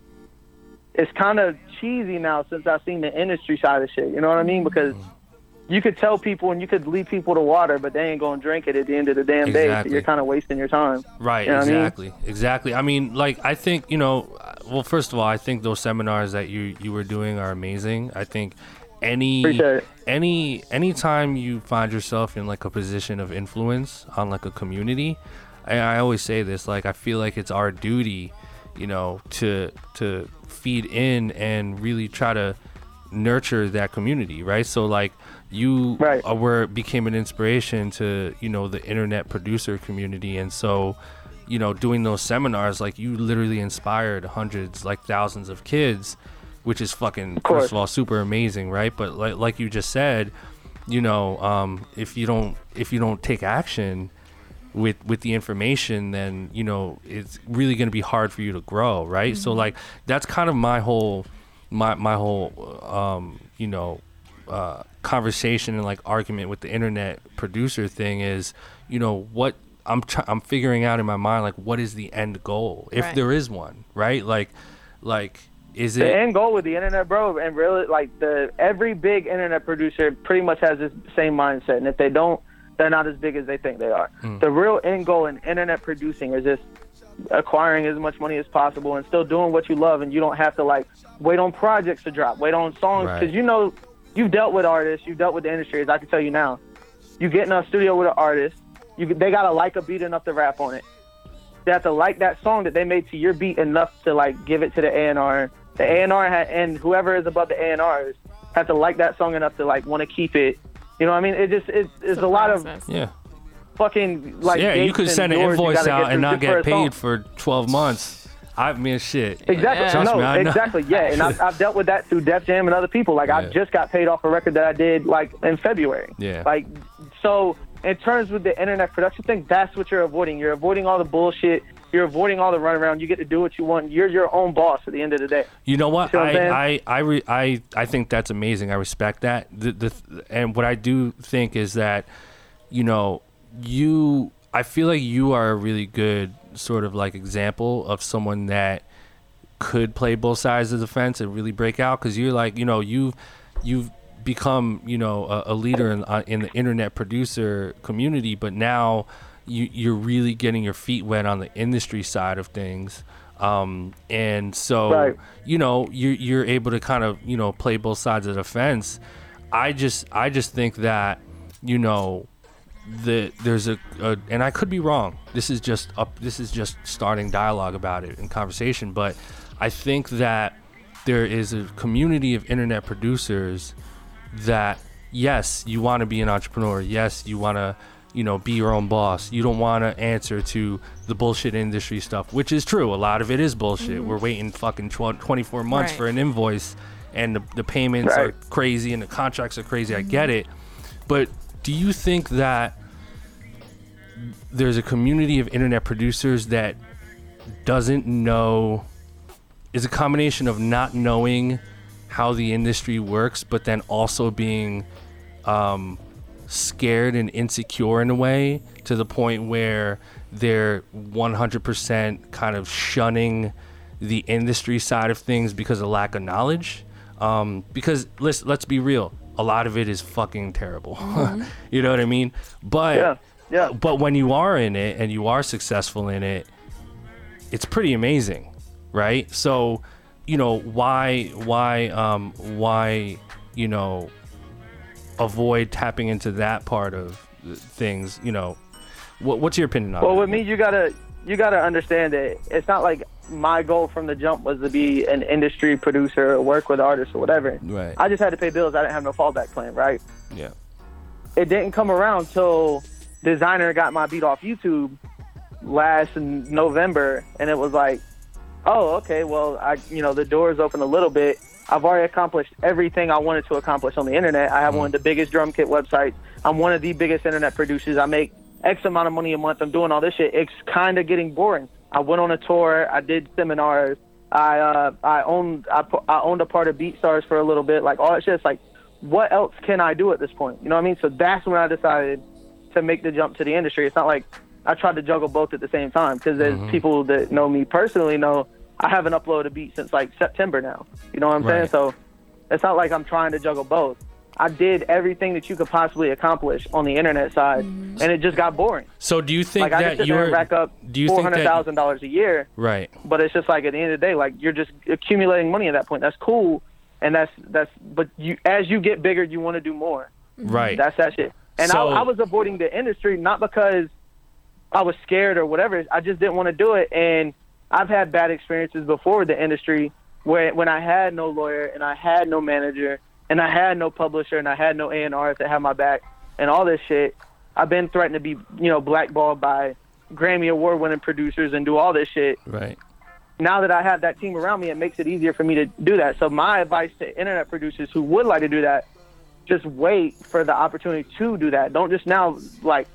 it's kind of cheesy now since I've seen the industry side of shit. You know what I mean? Because mm-hmm. you could tell people and you could lead people to water, but they ain't gonna drink it at the end of the damn day. So you're kind of wasting your time. Right, You know what I mean? exactly, exactly. I mean, like I think you know. Well, first of all, I think those seminars that you you were doing are amazing. I think any any anytime you find yourself in like a position of influence on like a community, and I always say this, like I feel like it's our duty, you know, to to feed in and really try to nurture that community, right? So like you Right. were became an inspiration to you know the internet producer community, and so you know doing those seminars, like you literally inspired hundreds, like thousands of kids, which is fucking first of all super amazing, right? But like like you just said, you know, um, if you don't if you don't take action with with the information then you know it's really going to be hard for you to grow right so like that's kind of my whole my my whole um you know uh conversation and like argument with the internet producer thing is you know what i'm try- i'm figuring out in my mind like what is the end goal if Right. there is one right like like is it The end goal with the internet, bro, and really like the every big internet producer pretty much has this same mindset, and if they don't, they're not as big as they think they are. Mm. The real end goal in internet producing is just acquiring as much money as possible and still doing what you love, and you don't have to like wait on projects to drop, wait on songs, Right. because you know you've dealt with artists, you've dealt with the industry, as I can tell you now. You get in a studio with an artist, you they gotta like a beat enough to rap on it. They have to like that song that they made to your beat enough to like give it to the A and R. The A and R and whoever is above the A and R's have to like that song enough to like want to keep it. You know what I mean? It just it's, it's a lot of yeah fucking like yeah you could send an doors invoice out and not just for get paid for 12 months i mean shit Exactly. Trust no, me, I know. exactly. Yeah, and I've, I've dealt with that through Def Jam and other people. Like Yeah. I just got paid off a record that I did like in February. Yeah. Like so, in terms with the internet production thing, that's what you're avoiding. You're avoiding all the bullshit. You're avoiding all the runaround. You get to do what you want. You're your own boss at the end of the day. You know what? See what I'm? I I I, re, I I think that's amazing. I respect that. The, the and what I do think is that, you know, you. I feel like you are a really good sort of like example of someone that could play both sides of the fence and really break out because you're like you know you've you've become you know a, a leader in, uh, in the internet producer community but now you you're really getting your feet wet on the industry side of things um, and so Right. you know you're you're able to kind of you know play both sides of the fence i just i just think that you know that there's a, a and I could be wrong. This is just up this is just starting dialogue about it and conversation, but I think that there is a community of internet producers that yes, you want to be an entrepreneur. Yes, you want to you know be your own boss. You don't want to answer to the bullshit industry stuff, which is true. A lot of it is bullshit. Mm-hmm. We're waiting fucking tw- 24 months Right. for an invoice and the, the payments are crazy and the contracts are crazy. I mm-hmm. get it. But do you think that there's a community of internet producers that doesn't know is a combination of not knowing how the industry works, but then also being um, scared and insecure in a way to the point where they're 100% kind of shunning the industry side of things because of lack of knowledge. Um, because let's let's be real, a lot of it is fucking terrible. <laughs> you know what I mean? But Yeah, yeah. but when you are in it and you are successful in it, it's pretty amazing, right? So, you know, why why um why, you know, avoid tapping into that part of things, you know. What, what's your opinion on it? Well, that? with me, you gotta you gotta understand that it's not like my goal from the jump was to be an industry producer or work with artists or whatever. Right. I just had to pay bills. I didn't have no fallback plan, right? yeah. It didn't come around till Desiigner got my beat off YouTube last November, and it was like, oh, okay, well, I, you know, the doors open a little bit. I've already accomplished everything I wanted to accomplish on the internet. I have one of the biggest drum kit websites. I'm one of the biggest internet producers. I make X amount of money a month. I'm doing all this shit. It's kind of getting boring. I went on a tour. I did seminars. I uh, I owned I, I owned a part of BeatStars for a little bit. Like all that shit. It's like, what else can I do at this point? You know what I mean? So that's when I decided to make the jump to the industry. It's not like I tried to juggle both at the same time because there's mm-hmm. people that know me personally know I haven't uploaded a beat since like September now. You know what I'm saying? So it's not like I'm trying to juggle both. I did everything that you could possibly accomplish on the internet side, mm-hmm. and it just got boring. So do you think Like that could sit there and you're rack up do you four think hundred that thousand dollars a year, right? but it's just like at the end of the day, like you're just accumulating money at that point. That's cool, and that's that's. But you, as you get bigger, you want to do more. Right. That's that shit. And So- I, I was avoiding the industry not because I was scared or whatever. I just didn't want to do it. And I've had bad experiences before with the industry where when I had no lawyer and I had no manager and I had no publisher and I had no A&R that had my back and all this shit. I've been threatened to be, you know, blackballed by Grammy award winning producers and do all this shit right. now that I have that team around me, it makes it easier for me to do that. So my advice to internet producers who would like to do that, just wait for the opportunity to do that. Don't just now like,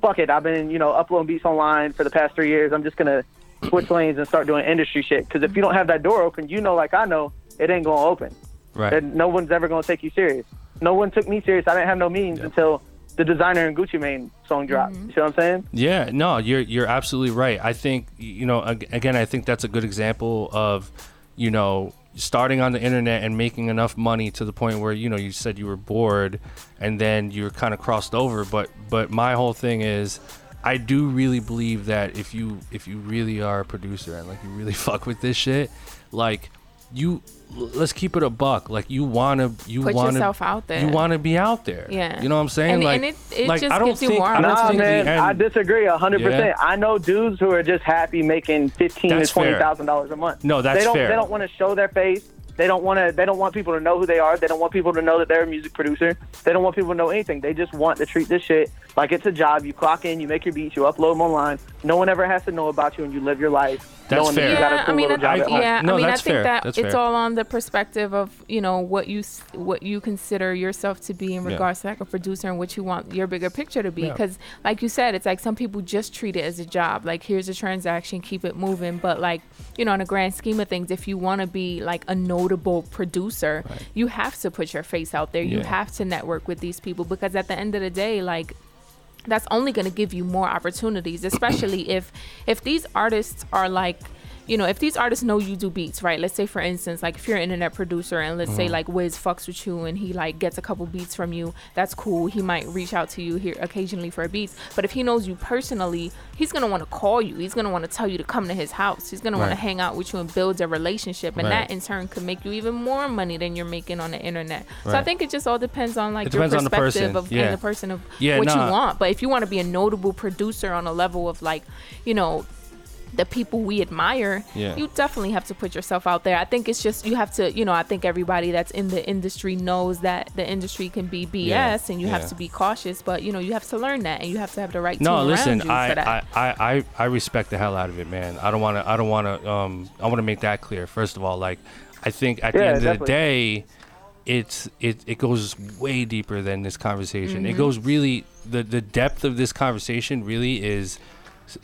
fuck it. I've been you know uploading beats online for the past three years. I'm just gonna switch <clears throat> lanes and start doing industry shit. Because if you don't have that door open, you know, like I know, it ain't gonna open. Right. And no one's ever gonna take you serious. No one took me serious. I didn't have no means until the Desiigner and Gucci Mane song dropped. Mm-hmm. You see what I'm saying? Yeah, no, you're you're absolutely right. I think you know again, I think that's a good example of you know starting on the internet and making enough money to the point where you know you said you were bored and then you were kind of crossed over. But but my whole thing is. I do really believe that if you if you really are a producer and like you really <laughs> fuck with this shit, like you let's keep it a buck. Like you wanna you Put wanna yourself out there. You wanna be out there. Yeah. You know what I'm saying? And- like and it- it like just I don't gives you think more I don't Nah, think man, I disagree a hundred Yeah. percent. I know dudes who are just happy making fifteen That's to twenty thousand dollars a month. No, that's they don't, fair. They don't want to show their face. They don't want to. They don't want people to know who they are. They don't want people to know that they're a music producer. They don't want people to know anything. They just want to treat this shit like it's a job. You clock in, you make your beats, you upload them online. No one ever has to know about you, and you live your life. That's knowing that fair. you got a Yeah, cool I mean, I job think, yeah, No, I mean, that's I think fair. that That's it's fair. all on the perspective of you know what you what you consider yourself to be in Yeah. regards to like a producer and what you want your bigger picture to be. Yeah. Because, like you said, it's like some people just treat it as a job. Like here's a transaction, keep it moving. But like you know, in the grand scheme of things, if you want to be like a notable producer, you have to put your face out there. You have to network with these people because at the end of the day, like that's only going to give you more opportunities especially if if these artists are like you know, if these artists know you do beats, right? Let's say, for instance, like if you're an internet producer and let's say like Wiz fucks with you and he like gets a couple beats from you, that's cool. He might reach out to you here occasionally for beats. But if he knows you personally, he's gonna want to call you. He's gonna want to tell you to come to his house. He's gonna wanna hang out with you and build a relationship, and Right. that in turn could make you even more money than you're making on the internet. So I think it just all depends on like It your perspective of Yeah. and the person of Yeah, what nah. you want. But if you want to be a notable producer on a level of like, you know, the people we admire, Yeah. you definitely have to put yourself out there. I think it's just you have to, you know, I think everybody that's in the industry knows that the industry can be BS Yeah, and you yeah. have to be cautious, but you know, you have to learn that and you have to have the right No, team listen, around you I, for that. I, I, I, I respect the hell out of it, man. I don't want to, I don't want to, um, I want to make that clear. First of all, like, I think at the Yeah, end of the day, it's, it, it goes way deeper than this conversation. Mm-hmm. It goes really, the, the depth of this conversation really is,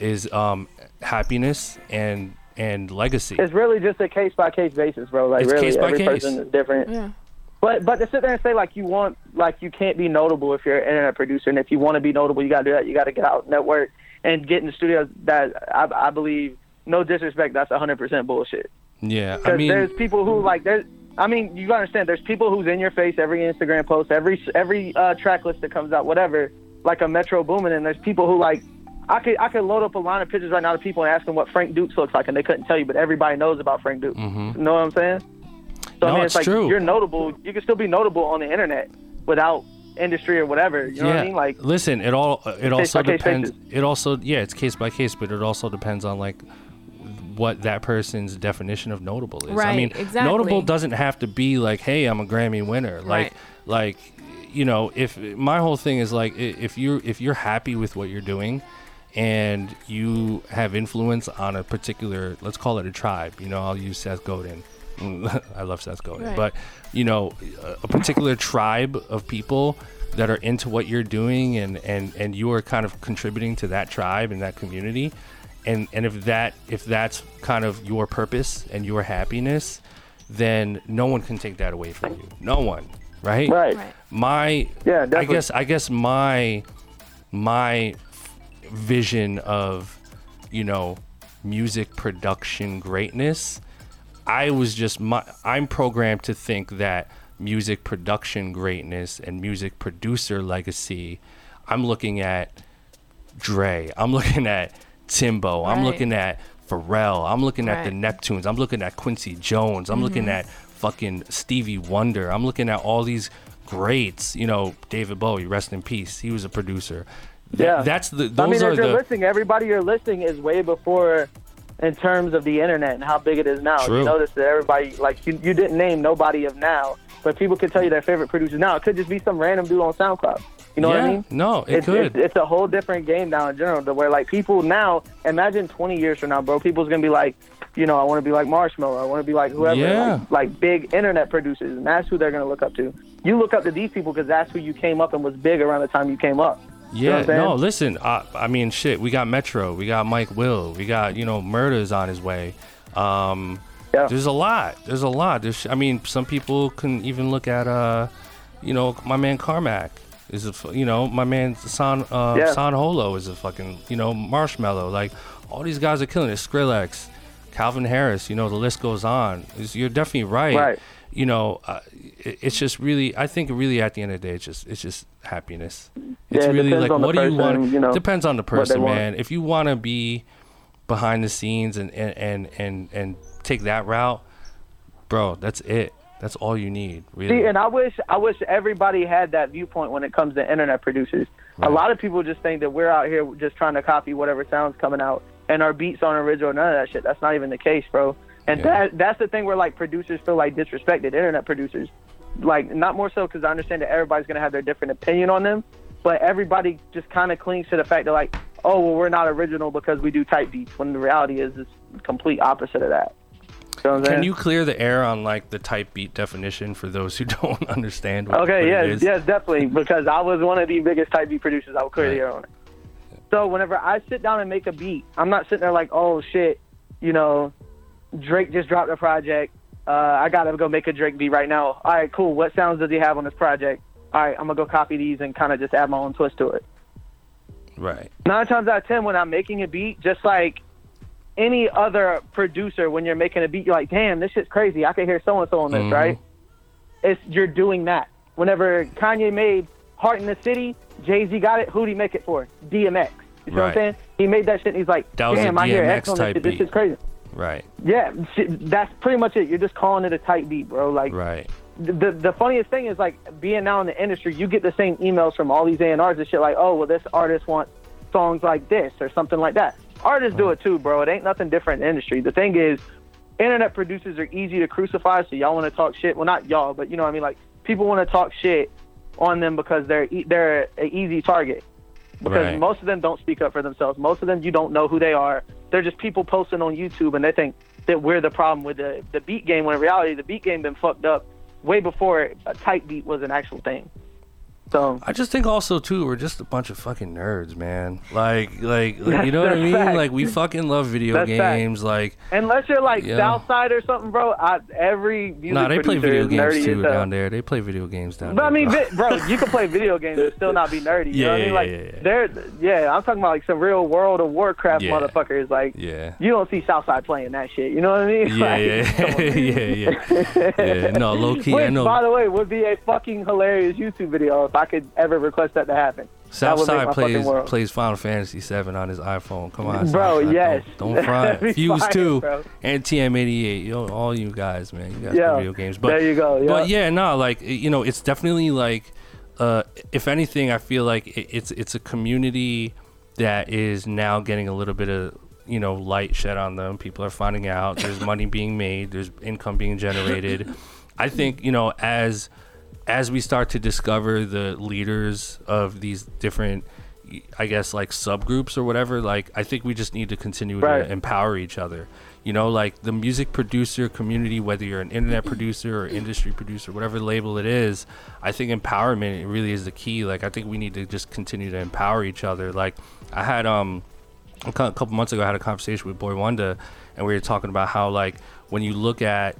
is, um, happiness and, and legacy. It's really just a case by case basis, bro. Like It's really, case by every case. person is different. yeah. But but to sit there and say like you want like you can't be notable if you're an internet producer, and if you want to be notable, you got to do that. You got to get out, network, and get in the studio. That I, I believe, no disrespect, that's 100 percent bullshit. Yeah. I Because mean, there's people who like there's. I mean, you gotta understand. There's people who's in your face every Instagram post, every every uh, track list that comes out, whatever, like a Metro Boomin. And there's people who like, I could I could load up a line of pictures right now to people and ask them what Frank Dukes looks like, and they couldn't tell you, but everybody knows about Frank Dukes. You know what I'm saying? So Mm-hmm. No, I mean, it's it's, like true. you're notable. You can still be notable on the internet without industry or whatever. You know yeah. what I mean? Like, listen, it all, it also depends. It also, yeah, it's case by case, but it also depends on like what that person's definition of notable is. I mean, exactly. notable doesn't have to be like, hey, I'm a Grammy winner. Like, Right. like you know, if my whole thing is like, if you're if you're happy with what you're doing, and you have influence on a particular, let's call it a tribe. You know, I'll use Seth Godin. <laughs> I love Seth Godin, Right. but you know, a- a particular tribe of people that are into what you're doing, and and and you are kind of contributing to that tribe and that community. And, and if that if that's kind of your purpose and your happiness, then no one can take that away from you. No one, right? Right. Right. my Yeah, definitely. I guess I guess my my vision of you know music production greatness I was just my I'm programmed to think that music production greatness and music producer legacy I'm looking at Dre I'm looking at Timbo I'm looking at Pharrell I'm looking at the Neptunes I'm looking at Quincy Jones I'm looking mm-hmm. at fucking Stevie Wonder I'm looking at all these greats you know David Bowie rest in peace he was a producer Yeah. that's the I mean, if you're the listening, everybody you're listening is way before in terms of the internet and how big it is now. True. You notice that everybody, like, you, you didn't name nobody of now, but people could tell you their favorite producers now. It could just be some random dude on SoundCloud. You know yeah, what I mean? no it it's, could It's, it's a whole different game now in general to where, like, people now, imagine 20 years from now, bro, people's going to be like, you know, I want to be like Marshmello. I want to be like whoever, Yeah. like, like big internet producers, and that's who they're going to look up to. You look up to these people because that's who you came up and was big around the time you came up. You know Yeah, I'm saying? no, listen, I, I mean, shit, we got Metro, we got Mike Will, we got, you know, Murda's on his way. Um, Yeah. There's a lot. There's a lot. There's, I mean, some people can even look at, uh, you know, my man Carmack is a, you know, my man San, uh, Yeah. San Holo is a fucking, you know, Marshmello. Like, all these guys are killing it. Skrillex, Calvin Harris, you know, the list goes on. It's- You're definitely right. Right. You know, uh, it, it's just really, I think really at the end of the day, it's just, it's just happiness. It's Yeah, it really like, what do you person, want? you know, depends on the person, man. If you want to be behind the scenes and, and, and, and, and take that route, bro, that's it. That's all you need, really. See, and I wish I wish everybody had that viewpoint when it comes to internet producers. Right. A lot of people just think that we're out here just trying to copy whatever sounds coming out, and our beats aren't original. None of that shit. That's not even the case, bro. And Yeah. that that's the thing where like producers feel like disrespected. Internet producers, like not more so because I understand that everybody's gonna have their different opinion on them, but everybody just kind of clings to the fact that like, oh well, we're not original because we do type beats. When the reality is, it's complete opposite of that. You know Can you clear the air on like the type beat definition for those who <laughs> don't understand? What, Okay, what yes, definitely. <laughs> Because I was one of the biggest type beat producers. I will clear the air on it. So whenever I sit down and make a beat, I'm not sitting there like, oh shit, you know, Drake just dropped a project. Uh, I gotta go make a Drake beat right now. All right, cool. What sounds does he have on this project? All right, I'm gonna go copy these and kind of just add my own twist to it. Right. Nine times out of ten, when I'm making a beat, just like any other producer, when you're making a beat, you're like, damn, this shit's crazy. I can hear so and so on this, Mhm. right? It's you're doing that. Whenever Kanye made Heart in the City, Jay Z got it. Who'd he make it for? DMX. You know what I'm saying? He made that shit. and He's like, That damn, I hear X on this shit. This beat. shit's crazy. Right. Yeah, that's pretty much it. You're just calling it a type beat, bro. Like Right. the the funniest thing is like being now in the industry, you get the same emails from all these A&Rs and shit like, oh, well, this artist wants songs like this or something like that. Artists do it mm. too, bro. It ain't nothing different in the industry. The thing is, internet producers are easy to crucify, so y'all want to talk shit. Well, not y'all, but you know what I mean. Like people want to talk shit on them because they're e- they're an easy target. Because Right. most of them don't speak up for themselves. Most of them you don't know who they are. They're just people posting on YouTube, and they think that we're the problem with the the beat game. When in reality, the beat game been fucked up way before a type beat was an actual thing. So I just think also too we're just a bunch of fucking nerds, man. Like like, like, you know what I mean? fact. Like we fucking love video That's fact. games. Like unless you're like Yeah. Southside or something, bro, I, every music nah, they play video games too down there. They play video games down there. But I mean, bro. bro, you can play video games and still not be nerdy. You know what I Yeah, mean? Like, yeah, yeah. they're, yeah, I'm talking about like some real World of Warcraft Yeah. motherfuckers. Like, yeah. you don't see Southside playing that shit. You know what I mean? <laughs> Yeah, Like, yeah, <laughs> yeah, yeah, yeah. No, low key, I Which, know. by the way, would be a fucking hilarious YouTube video I could ever request that to happen. That would make Southside plays plays Final Fantasy VII on his iPhone. Come on, Bro, Southside, yes. Don't, don't front. <laughs> Fuse fire, bro. and TM88. You know, all you guys, man. You guys play video games, but there you go. Yeah. but yeah, no, like you know, it's definitely like, uh, if anything, I feel like it, it's it's a community that is now getting a little bit of you know light shed on them. People are finding out there's money being made, there's income being generated. <laughs> I think you know as as we start to discover the leaders of these different I guess like subgroups or whatever, like I think we just need to continue Right. to empower each other. You know, like the music producer community, whether you're an internet producer or industry producer, whatever label it is, I think empowerment really is the key. Like I think we need to just continue to empower each other. Like I had um a couple months ago I had a conversation with Boi-1da and we were talking about how like when you look at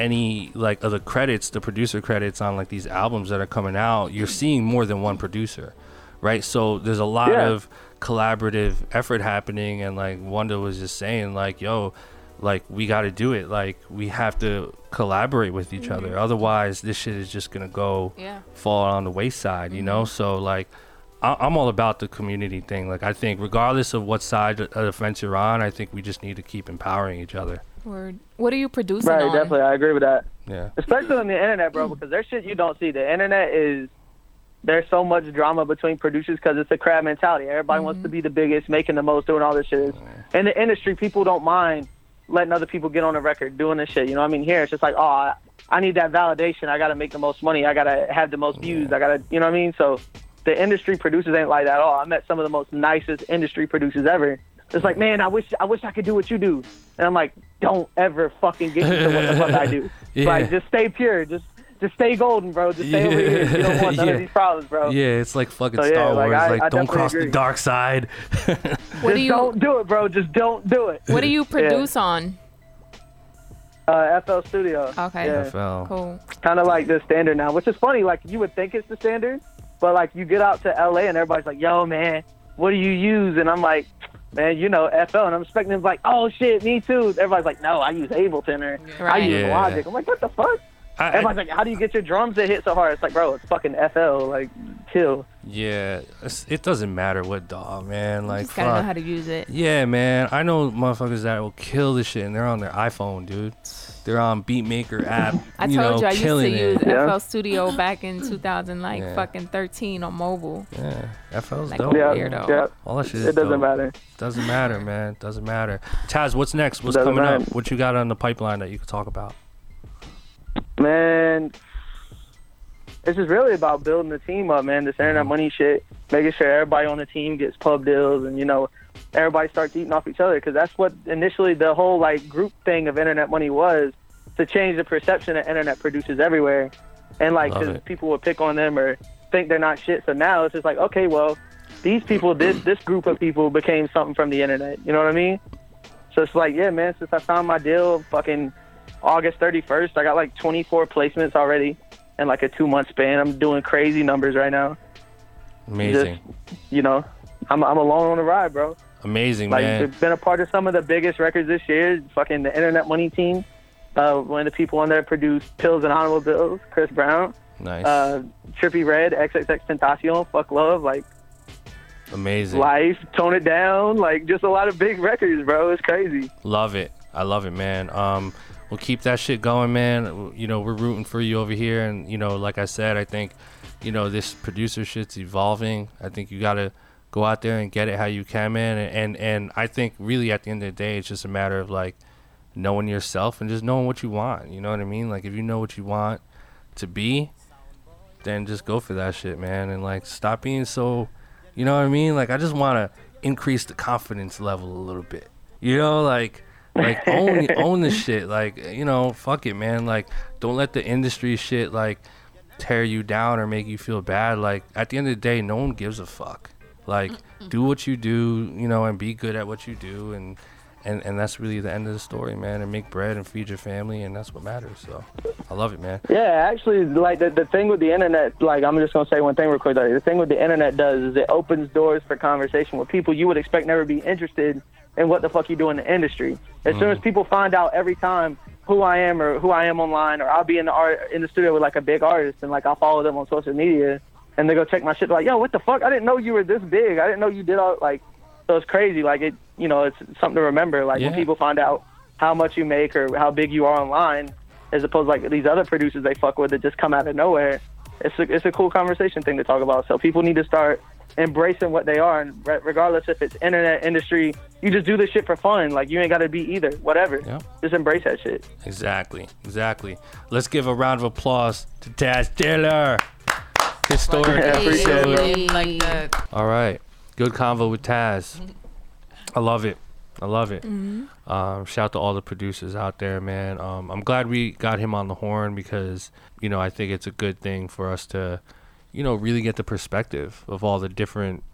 any like of the credits, the producer credits on like these albums that are coming out, you're seeing more than one producer, right? So there's a lot Yeah. of collaborative effort happening, and like 1da was just saying, like, yo, like we got to do it. Like we have to collaborate with each other, mm-hmm. otherwise this shit is just gonna go Yeah. fall on the wayside, you know? Mm-hmm. So like I- I'm all about the community thing. Like I think regardless of what side of the fence you're on, I think we just need to keep empowering each other. Word. What are you producing Right, on? definitely. I agree with that. Yeah. Especially on the internet, bro, because there's shit you don't see. The internet is there's so much drama between producers because it's a crab mentality. Everybody wants to mm-hmm. be the biggest, making the most, doing all this shit. In the industry, people don't mind letting other people get on the record doing this shit. You know what I mean? Here, it's just like, oh, I, I need that validation. I got to make the most money. I got to have the most views. I got to, you know what I mean? So the industry producers ain't like that at all. I met some of the most nicest industry producers ever. It's like, man, I wish I wish I could do what you do. And I'm like, don't ever fucking get into what the fuck I do. <laughs> Yeah. Like, just stay pure. Just just stay golden, bro. Just stay over here. You don't want none Yeah. of these problems, bro. Yeah, it's like fucking So, yeah, Star like, Wars. I- like, I don't definitely cross the dark side. What just do you don't do it, bro. Just don't do it. What do you produce on? Uh, FL Studio. Okay. Yeah. FL. Cool. kind of like the standard now, which is funny. Like you would think it's the standard, but like you get out to LA and everybody's like, "Yo, man, what do you use?" And I'm like, "Man, you know FL," and I'm expecting them like, "Oh shit, me too." Everybody's like, "No, I use Ableton or I use Yeah. Logic." I'm like, "What the fuck?" I, I- Everybody's like, "How do you get your drums to hit so hard?" It's like, bro, it's fucking FL. Like, chill. yeah, it doesn't matter what dog, man. Like, Just gotta know fuck. how to use it. Yeah, man. I know motherfuckers that will kill this shit, and they're on their iPhone, dude. They're on um, Beatmaker app. I you told know, you I used to killing use. Yeah. FL Studio back in 2000, like Yeah. fucking 13 on mobile. Yeah, FL's Like, dope. Yeah, Weirdo. yeah. All that shit is It doesn't dope. matter. Doesn't matter, man. Doesn't matter. Taz, what's next? What's Doesn't coming matter. up? What you got on the pipeline that you could talk about? Man, it's just really about building the team up, man. This internet mm-hmm. money shit, making sure everybody on the team gets pub deals, and you know, everybody starts eating off each other because that's what initially the whole like group thing of internet money was to change the perception of internet producers everywhere, and like because it. people would pick on them or think they're not shit. So now it's just like, okay, well, these people, this this group of people became something from the internet. You know what I mean? So it's like, yeah, man. Since I found my deal, fucking August 31st, I got like 24 placements already in like a two month span. I'm doing crazy numbers right now. Amazing, You know, I'm I'm alone on the ride, bro. amazing, Like, man. Been a part of some of the biggest records this year. Fucking the Internet Money team. Uh, one of the people on there produced Pills and Automobiles, Chris Brown, Nice, uh, Trippie Redd, XXX Tentacion, Fuck Love, like amazing. Life, Tone It Down, like just a lot of big records, bro. It's crazy. Love it. I love it, man. Um, we'll keep that shit going, man. You know, we're rooting for you over here, and you know, like I said, I think, you know, this producer shit's evolving. I think you gotta go out there and get it how you can, man. And and, and I think really at the end of the day, it's just a matter of like knowing yourself and just knowing what you want. You know what I mean? Like if you know what you want to be, then just go for that shit, man. And like stop being so, you know what I mean? Like I just want to increase the confidence level a little bit. You know, like like <laughs> own own the shit. Like you know, fuck it, man. Like don't let the industry shit like tear you down or make you feel bad. Like at the end of the day, no one gives a fuck. Like do what you do, you know, and be good at what you do, and and and that's really the end of the story, man. And make bread and feed your family, and that's what matters. So I love it, man. Yeah, actually, like the, the thing with the internet, like I'm just gonna say one thing real quick. Though. The thing with the internet does is it opens doors for conversation with people you would expect never be interested in what the fuck you do in the industry. As soon mm-hmm. as people find out every time who I am or who I am online, or I'll be in the art in the studio with like a big artist and like I'll follow them on social media and they go check my shit. Like, yo, what the fuck? I didn't know you were this big. I didn't know you did all like. So it's crazy. Like it, you know, it's something to remember. Like when people find out how much you make or how big you are online, as opposed to like these other producers they fuck with that just come out of nowhere. It's a, it's a cool conversation thing to talk about. So people need to start embracing what they are, and re- regardless if it's internet industry, you just do this shit for fun. Like you ain't gotta be either. Whatever. Yep. Just embrace that shit. Exactly, exactly. Let's give a round of applause to Taz Taylor. Historic Yeah, appreciate it, Like that. All right, good convo with Taz. <laughs> I love it. I love it. Um, shout to all the producers out there, man. Um, I'm glad we got him on the horn because you know I think it's a good thing for us to, you know, really get the perspective of all the different,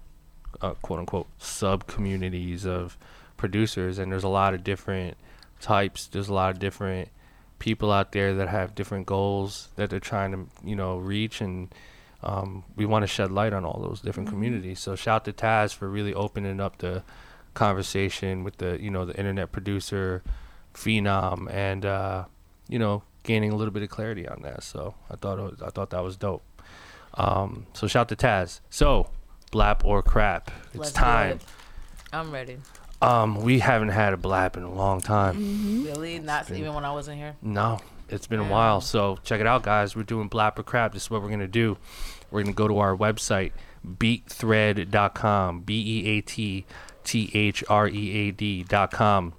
uh, quote unquote, sub communities of producers, and there's a lot of different types. There's a lot of different people out there that have different goals that they're trying to, you know, reach and um, we want to shed light on all those different communities. So shout to Taz for really opening up the conversation with the you know the internet producer phenom and uh, you know gaining a little bit of clarity on that. So I thought it was, I thought that was dope. Um, so shout to Taz. So blap or crap, it's Let's time. it. I'm ready. Um, we haven't had a blap in a long time. Really? Not been- even when I wasn't here. No, it's been a while. So check it out, guys. We're doing Blap or Crap. This is what we're gonna do. We're gonna go to our website, beatthread.com, b e a t t h r e a d.com.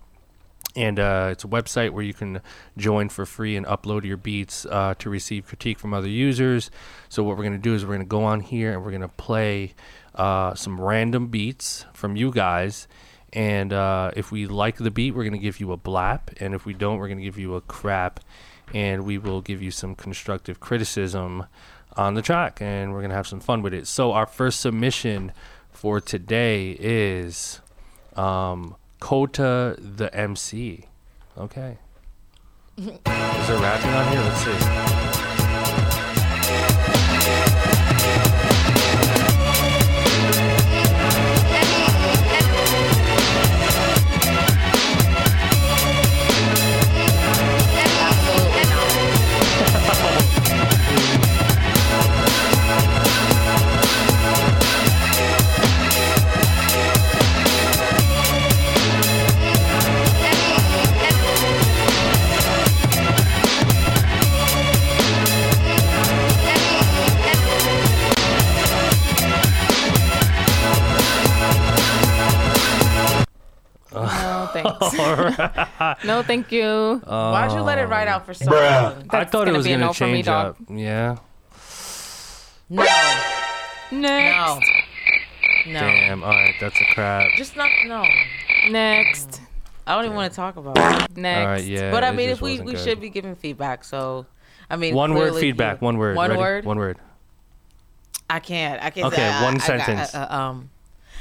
And uh, it's a website where you can join for free and upload your beats uh, to receive critique from other users. So what we're gonna do is we're gonna go on here and we're gonna play uh, some random beats from you guys. And uh, if we like the beat, we're going to give you a blap. And if we don't, we're going to give you a crap. And we will give you some constructive criticism on the track. And we're going to have some fun with it. So, our first submission for today is um, Kota the MC. Okay. <laughs> is there rapping on here? Let's see. No thanks. <laughs> no, thank you. Why'd you let it ride out for so Bruh. long? I thought it was going to no for me, change dog. up. Yeah. No, Next. no, no. Damn. All right. That's a crap. Just not no. Next. I don't even want to talk about it. Next. All right. Yeah. but I mean, if we we good. should be giving feedback. So, I mean, One word feedback. you- One word. One Ready? word. One word. I can't. I can't. Okay, say, I- one I got- sentence. uh, um,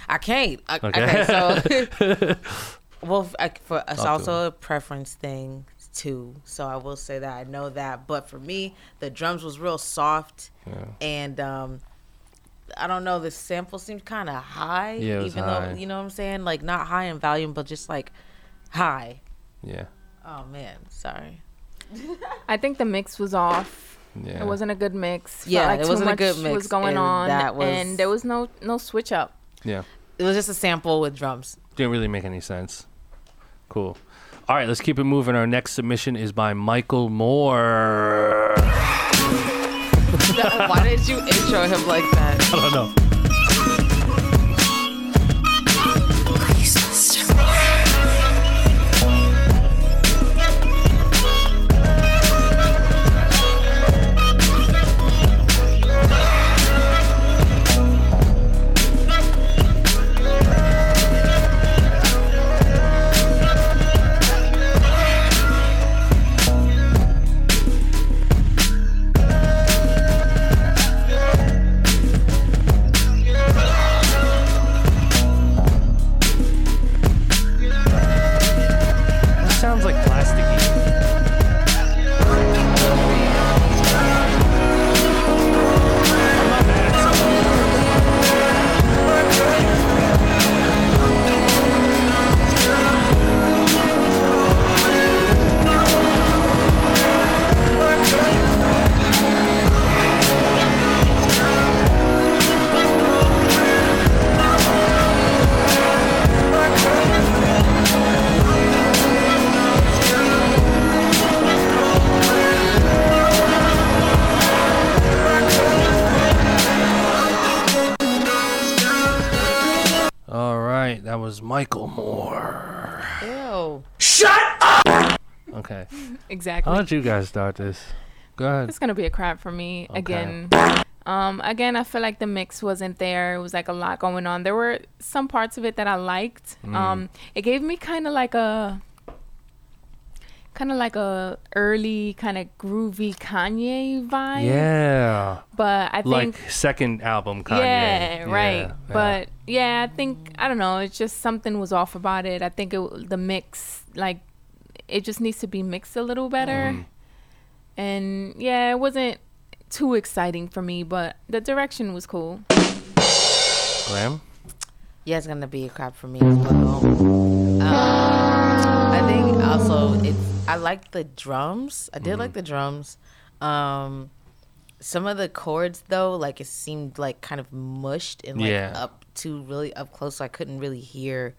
I can't. I, Okay. okay. So, <laughs> <laughs> well, f- I, for it's Talk also a preference thing too. So I will say that I know that. But for me, the drums was real soft, yeah. and um, I don't know. The sample seemed kind of high. Yeah, even high. though you know what I'm saying, like not high in volume, but just like high. Yeah. Oh man, sorry. <laughs> I think the mix was off. Yeah. It wasn't a good mix. Felt Yeah, like it wasn't a good mix, Was going and on, that was- and there was no no switch up. Yeah. It was just a sample with drums. Didn't really make any sense. Cool. All right, let's keep it moving. Our next submission is by Michael Moore. <laughs> Why did you intro him like that? <laughs> I don't know. Exactly. I'll let you guys start this. Go ahead. It's gonna be a crap for me Okay. again. Um, again, I feel like the mix wasn't there. It was like a lot going on. There were some parts of it that I liked. Mm. Um, it gave me kind of like a, kind of like a early kind of groovy Kanye vibe. Yeah, But I think like second album Kanye. yeah, right. yeah. But yeah, I think I don't know. It's just something was off about it. I think it, the mix, like, it just needs to be mixed a little better. Mm-hmm. And yeah, it wasn't too exciting for me, but the direction was cool. Graham. Yeah, it's gonna be a crap for me as well. Um, I think also it's. I like the drums. I did like the drums. Um, some of the chords though, like it seemed like kind of mushed and like Yeah. up to really up close, so I couldn't really hear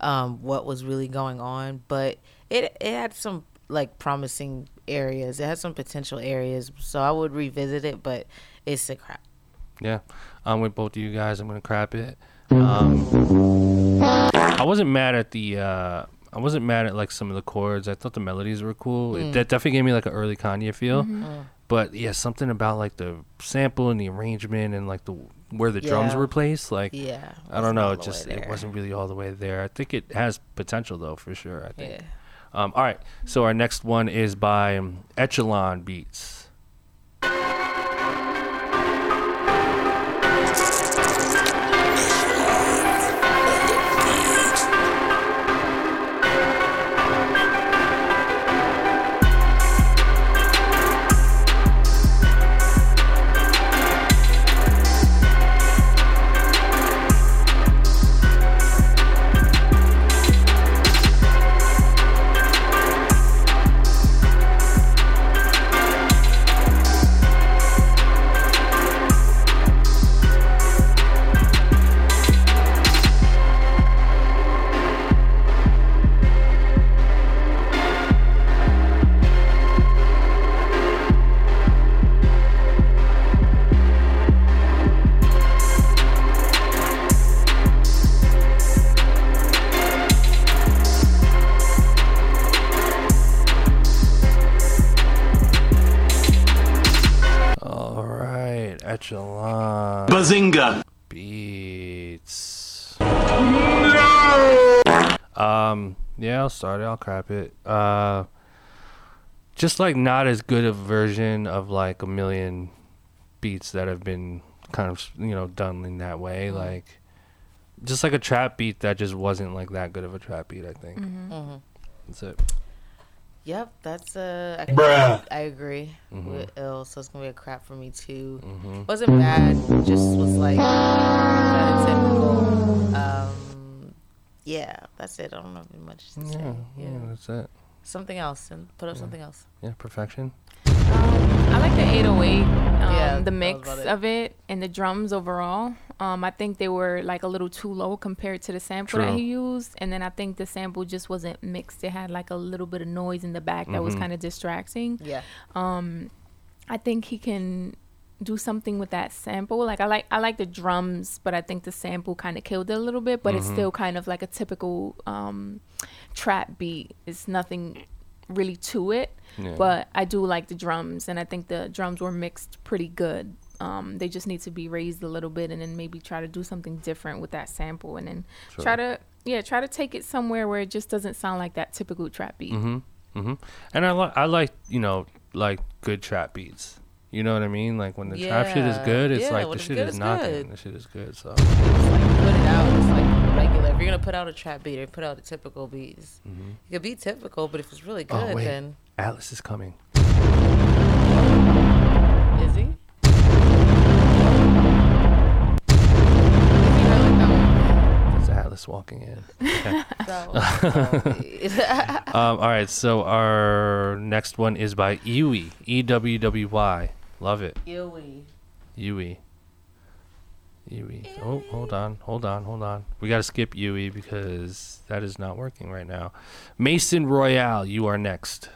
um, what was really going on. But it it had some like promising areas. It had some potential areas, so I would revisit it. But it's a crap. Yeah, I'm with both of you guys. I'm gonna crap it. Um, I wasn't mad at the. Uh, I wasn't mad at like some of the chords. I thought the melodies were cool. It that definitely gave me like an early Kanye feel. But yeah, something about like the sample and the arrangement and like the where the drums were placed. Like Yeah, I don't know. It just it wasn't really all the way there. I think it has potential though for sure. I think. Yeah. Um, all right. So our next one is by Echelon Beats. I'll start it. I'll crap it. Uh, just like not as good a version of like a million beats that have been kind of you know done in that way. Like, just like a trap beat that just wasn't like that good of a trap beat. I think. That's it. Yep, that's uh, I, Bruh. I agree Mm-hmm. with ill, so it's gonna be a crap for me too. Wasn't bad, just was like kind of typical. Um, yeah, that's it. I don't know if much to say. Yeah, Yeah, yeah, that's it. something else and put up something else. Yeah, perfection. I like the 808, um, Yeah, the mix it. of it and the drums overall. Um, I think they were like a little too low compared to the sample that he used, and then I think the sample just wasn't mixed. It had like a little bit of noise in the back that was Mm-hmm. kind of distracting. Yeah, Um, I think he can do something with that sample. Like I like I like the drums, but I think the sample kind of killed it a little bit. But Mm-hmm. it's still kind of like a typical um, trap beat. It's nothing really to it. Yeah. But I do like the drums, and I think the drums were mixed pretty good. Um, they just need to be raised a little bit, and then maybe try to do something different with that sample, and then try to yeah try to take it somewhere where it just doesn't sound like that typical trap beat. Mhm, mhm. And I like I like you know like good trap beats. You know what I mean? Like when the trap shit is good, it's Yeah, like the it's shit good, is it's nothing. good. The shit is good. So Just like put it out. It's like regular. If you're gonna put out a trap beat or put out a typical beat, it's- it could be typical, but if it's really good, Mm-hmm. oh wait, then Atlas is coming. is he? Is he really coming? There's Atlas walking in. <laughs> Okay. <laughs> Um, all right, so our next one is by Ewy. E W W Y. Love it. Ewy. Ewy. Ewy. Oh, hold on, hold on, hold on. We gotta skip Ewy because that is not working right now. Mason Royale, you are next.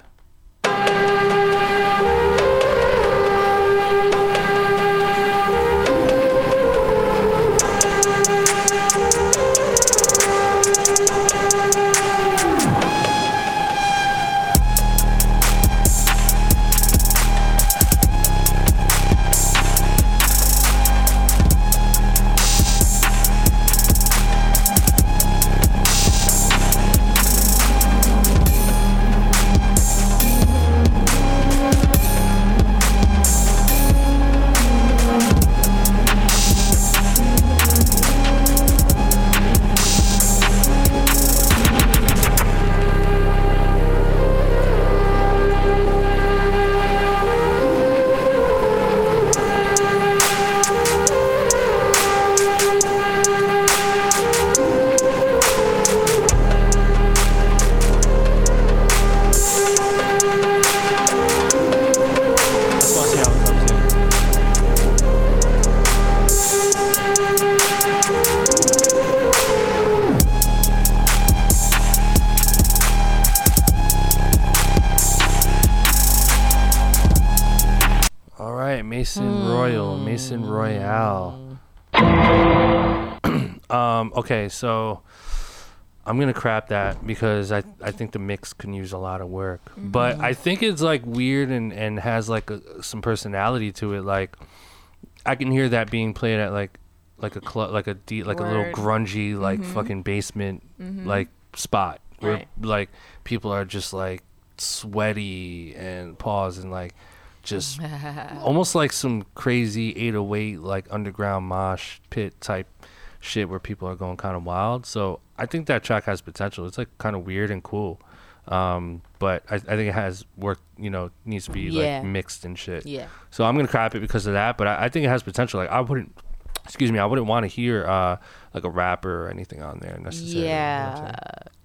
Okay, so I'm gonna crap that because I I think the mix can use a lot of work, mm-hmm. but I think it's like weird and and has like a, some personality to it. Like I can hear that being played at like like a club, like a deep, like a little grungy, like mm-hmm. fucking basement, mm-hmm. like spot where Right. like people are just like sweaty and pause and like just <laughs> almost like some crazy 808 like underground mosh pit type shit where people are going kind of wild. So I think that track has potential. It's like kind of weird and cool. Um, but I, I think it has work, you know, needs to be Yeah. like mixed and shit. Yeah. So I'm gonna crap it because of that, but I, I think it has potential. Like I wouldn't, excuse me, I wouldn't want to hear uh like a rapper or anything on there necessarily. you know I'm Yeah.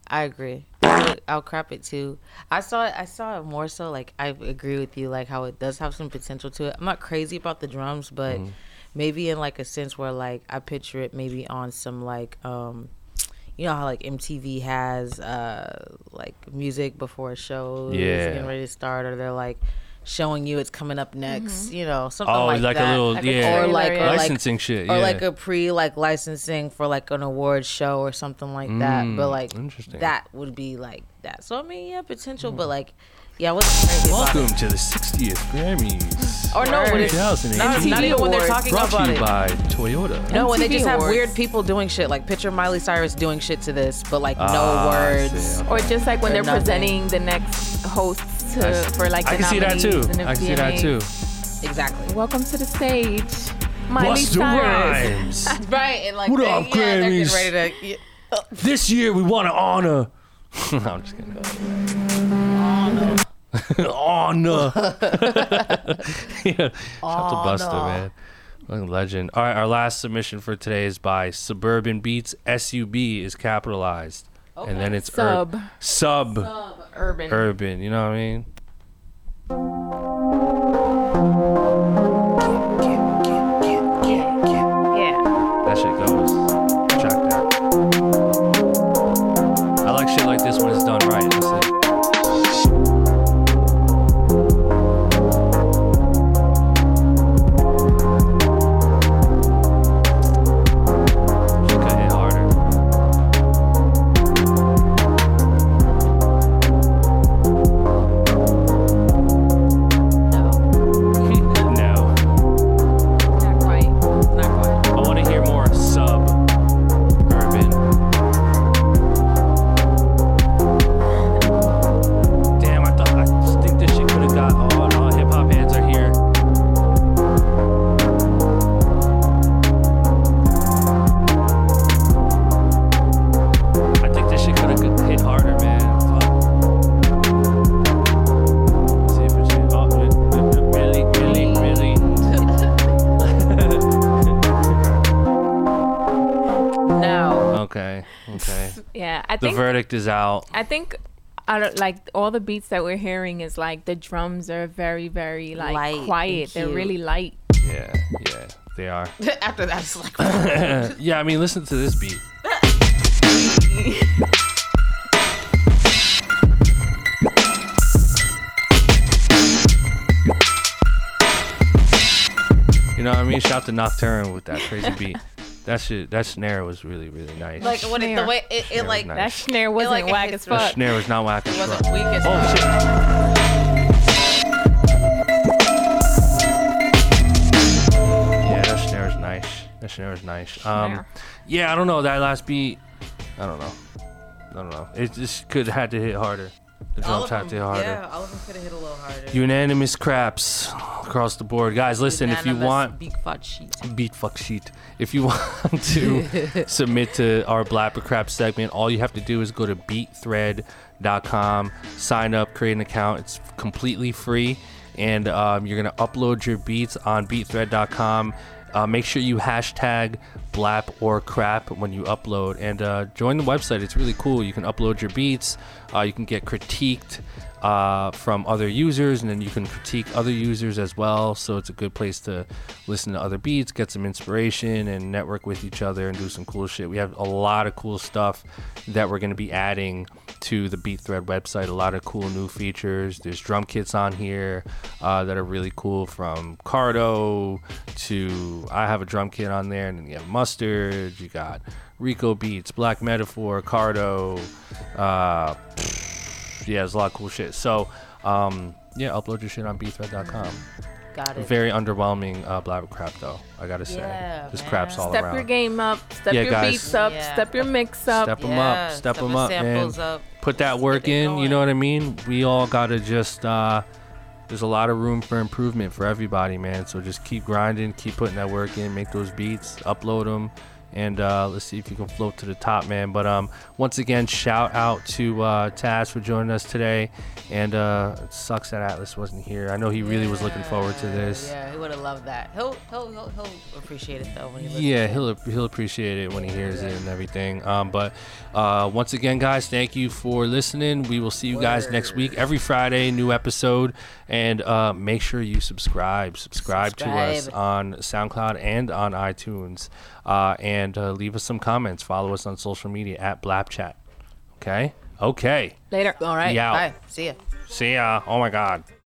I agree. I'll, I'll crap it too. I saw it. I saw it more so. Like I agree with you. Like how it does have some potential to it. I'm not crazy about the drums, but Mm-hmm. Maybe in like a sense where like I picture it maybe on some like um, you know how like MTV has uh like music before a show Yeah. getting ready to start, or they're like showing you it's coming up next. You know something Oh, like, like, that. a little Like a little yeah, or like or like licensing shit, or like a pre like licensing for like an award show or something like that. But Mm, like interesting. that would be like that. So I mean, yeah, potential, but like, yeah, what's wasn't about Welcome it. to the 60th Grammys. Or no, when it's not, not even when they're Awards. talking Brought about to you it. by Toyota. No, when they MTV just have weird people doing shit. Like picture Miley Cyrus doing shit to this, but like Ah, no I words. okay. Or just like when Or they're nothing. presenting the next hosts to I for like the I can see that too. I can see that too. Exactly. Welcome to the stage, Miley Busta Cyrus. Rhymes. <laughs> Right. And like, What they, up, yeah, they're getting ready to. Yeah. this year we want to honor. <laughs> no, I'm just kidding. honor. <laughs> yeah. Shout to Busta, man. Legend. All right, our last submission for today is by Suburban Beats. S U B is capitalized, and then it's ur- Sub. sub Urban. urban. You know what I mean? I think verdict is out. I think out of like all the beats that we're hearing is like the drums are very very like Light quiet. They're really light. Yeah, yeah, they are. <laughs> After that, it's like. <laughs> yeah, I mean, listen to this beat. You know what I mean? Shout to Nocturne with that crazy beat. <laughs> That shit, that snare was really, really nice. Like when it, the way it, it like nice. That snare wasn't like, whack as the the fuck. snare was not whack as wasn't fuck. weak as Oh shit! Yeah, that snare is nice. That snare is nice. Um, Snare. yeah, I don't know that last beat. I don't know. I don't know. It just could have had to hit harder. The all them, to hit harder. yeah, all of them could have hit a little harder. Unanimous craps across the board, guys. Listen, if you want big fat sheet. beat fuck sheet. If you <laughs> want to <laughs> submit to our Blap or Crap segment, all you have to do is go to beatthread.com, sign up, create an account. It's completely free, and um, you're gonna upload your beats on beatthread.com. Uh, make sure you hashtag blap or crap when you upload. And uh, join the website. It's really cool. You can upload your beats. Uh, you can get critiqued uh, from other users and then you can critique other users as well. So it's a good place to listen to other beats get some inspiration and network with each other and do some cool shit. We have a lot of cool stuff that we're going to be adding to the beat thread website. A lot of cool new features. There's drum kits on here uh, that are really cool from cardo to i have a drum kit on there and then you have mustard you got rico beats black metaphor cardo uh, yeah, it's a lot of cool shit. So, um, yeah, upload your shit on beatthread.com. Got it. Very underwhelming uh, blap or crap though. I gotta say, Yeah, just man. craps all Step around. your game up. Step Yeah, your guys. beats up. Yeah. Step your mix up. Step 'em Yeah, up, step step 'em the up, man. samples up. Put that work get it in. You know what I mean? We all gotta just. Uh, there's a lot of room for improvement for everybody, man. So just keep grinding, keep putting that work in, make those beats, upload them, and uh, let's see if you can float to the top, man. But um, once again, shout out to uh, Taz for joining us today, and uh, it sucks that Atlas wasn't here. I know he really was looking forward to this. Yeah, he would have loved that. He'll he'll he'll, he'll appreciate it though when he. Yeah, he'll he'll appreciate it when he hears it and everything. Um, but uh, once again, guys, thank you for listening. We will see you guys next week, every Friday, new episode, and uh, make sure you subscribe. Subscribe, to us on SoundCloud and on iTunes, uh, and uh, leave us some comments. Follow us on social media at BlapChat. Okay. Okay. Later. All right. Yeah. Bye. See ya. See ya. Oh my God.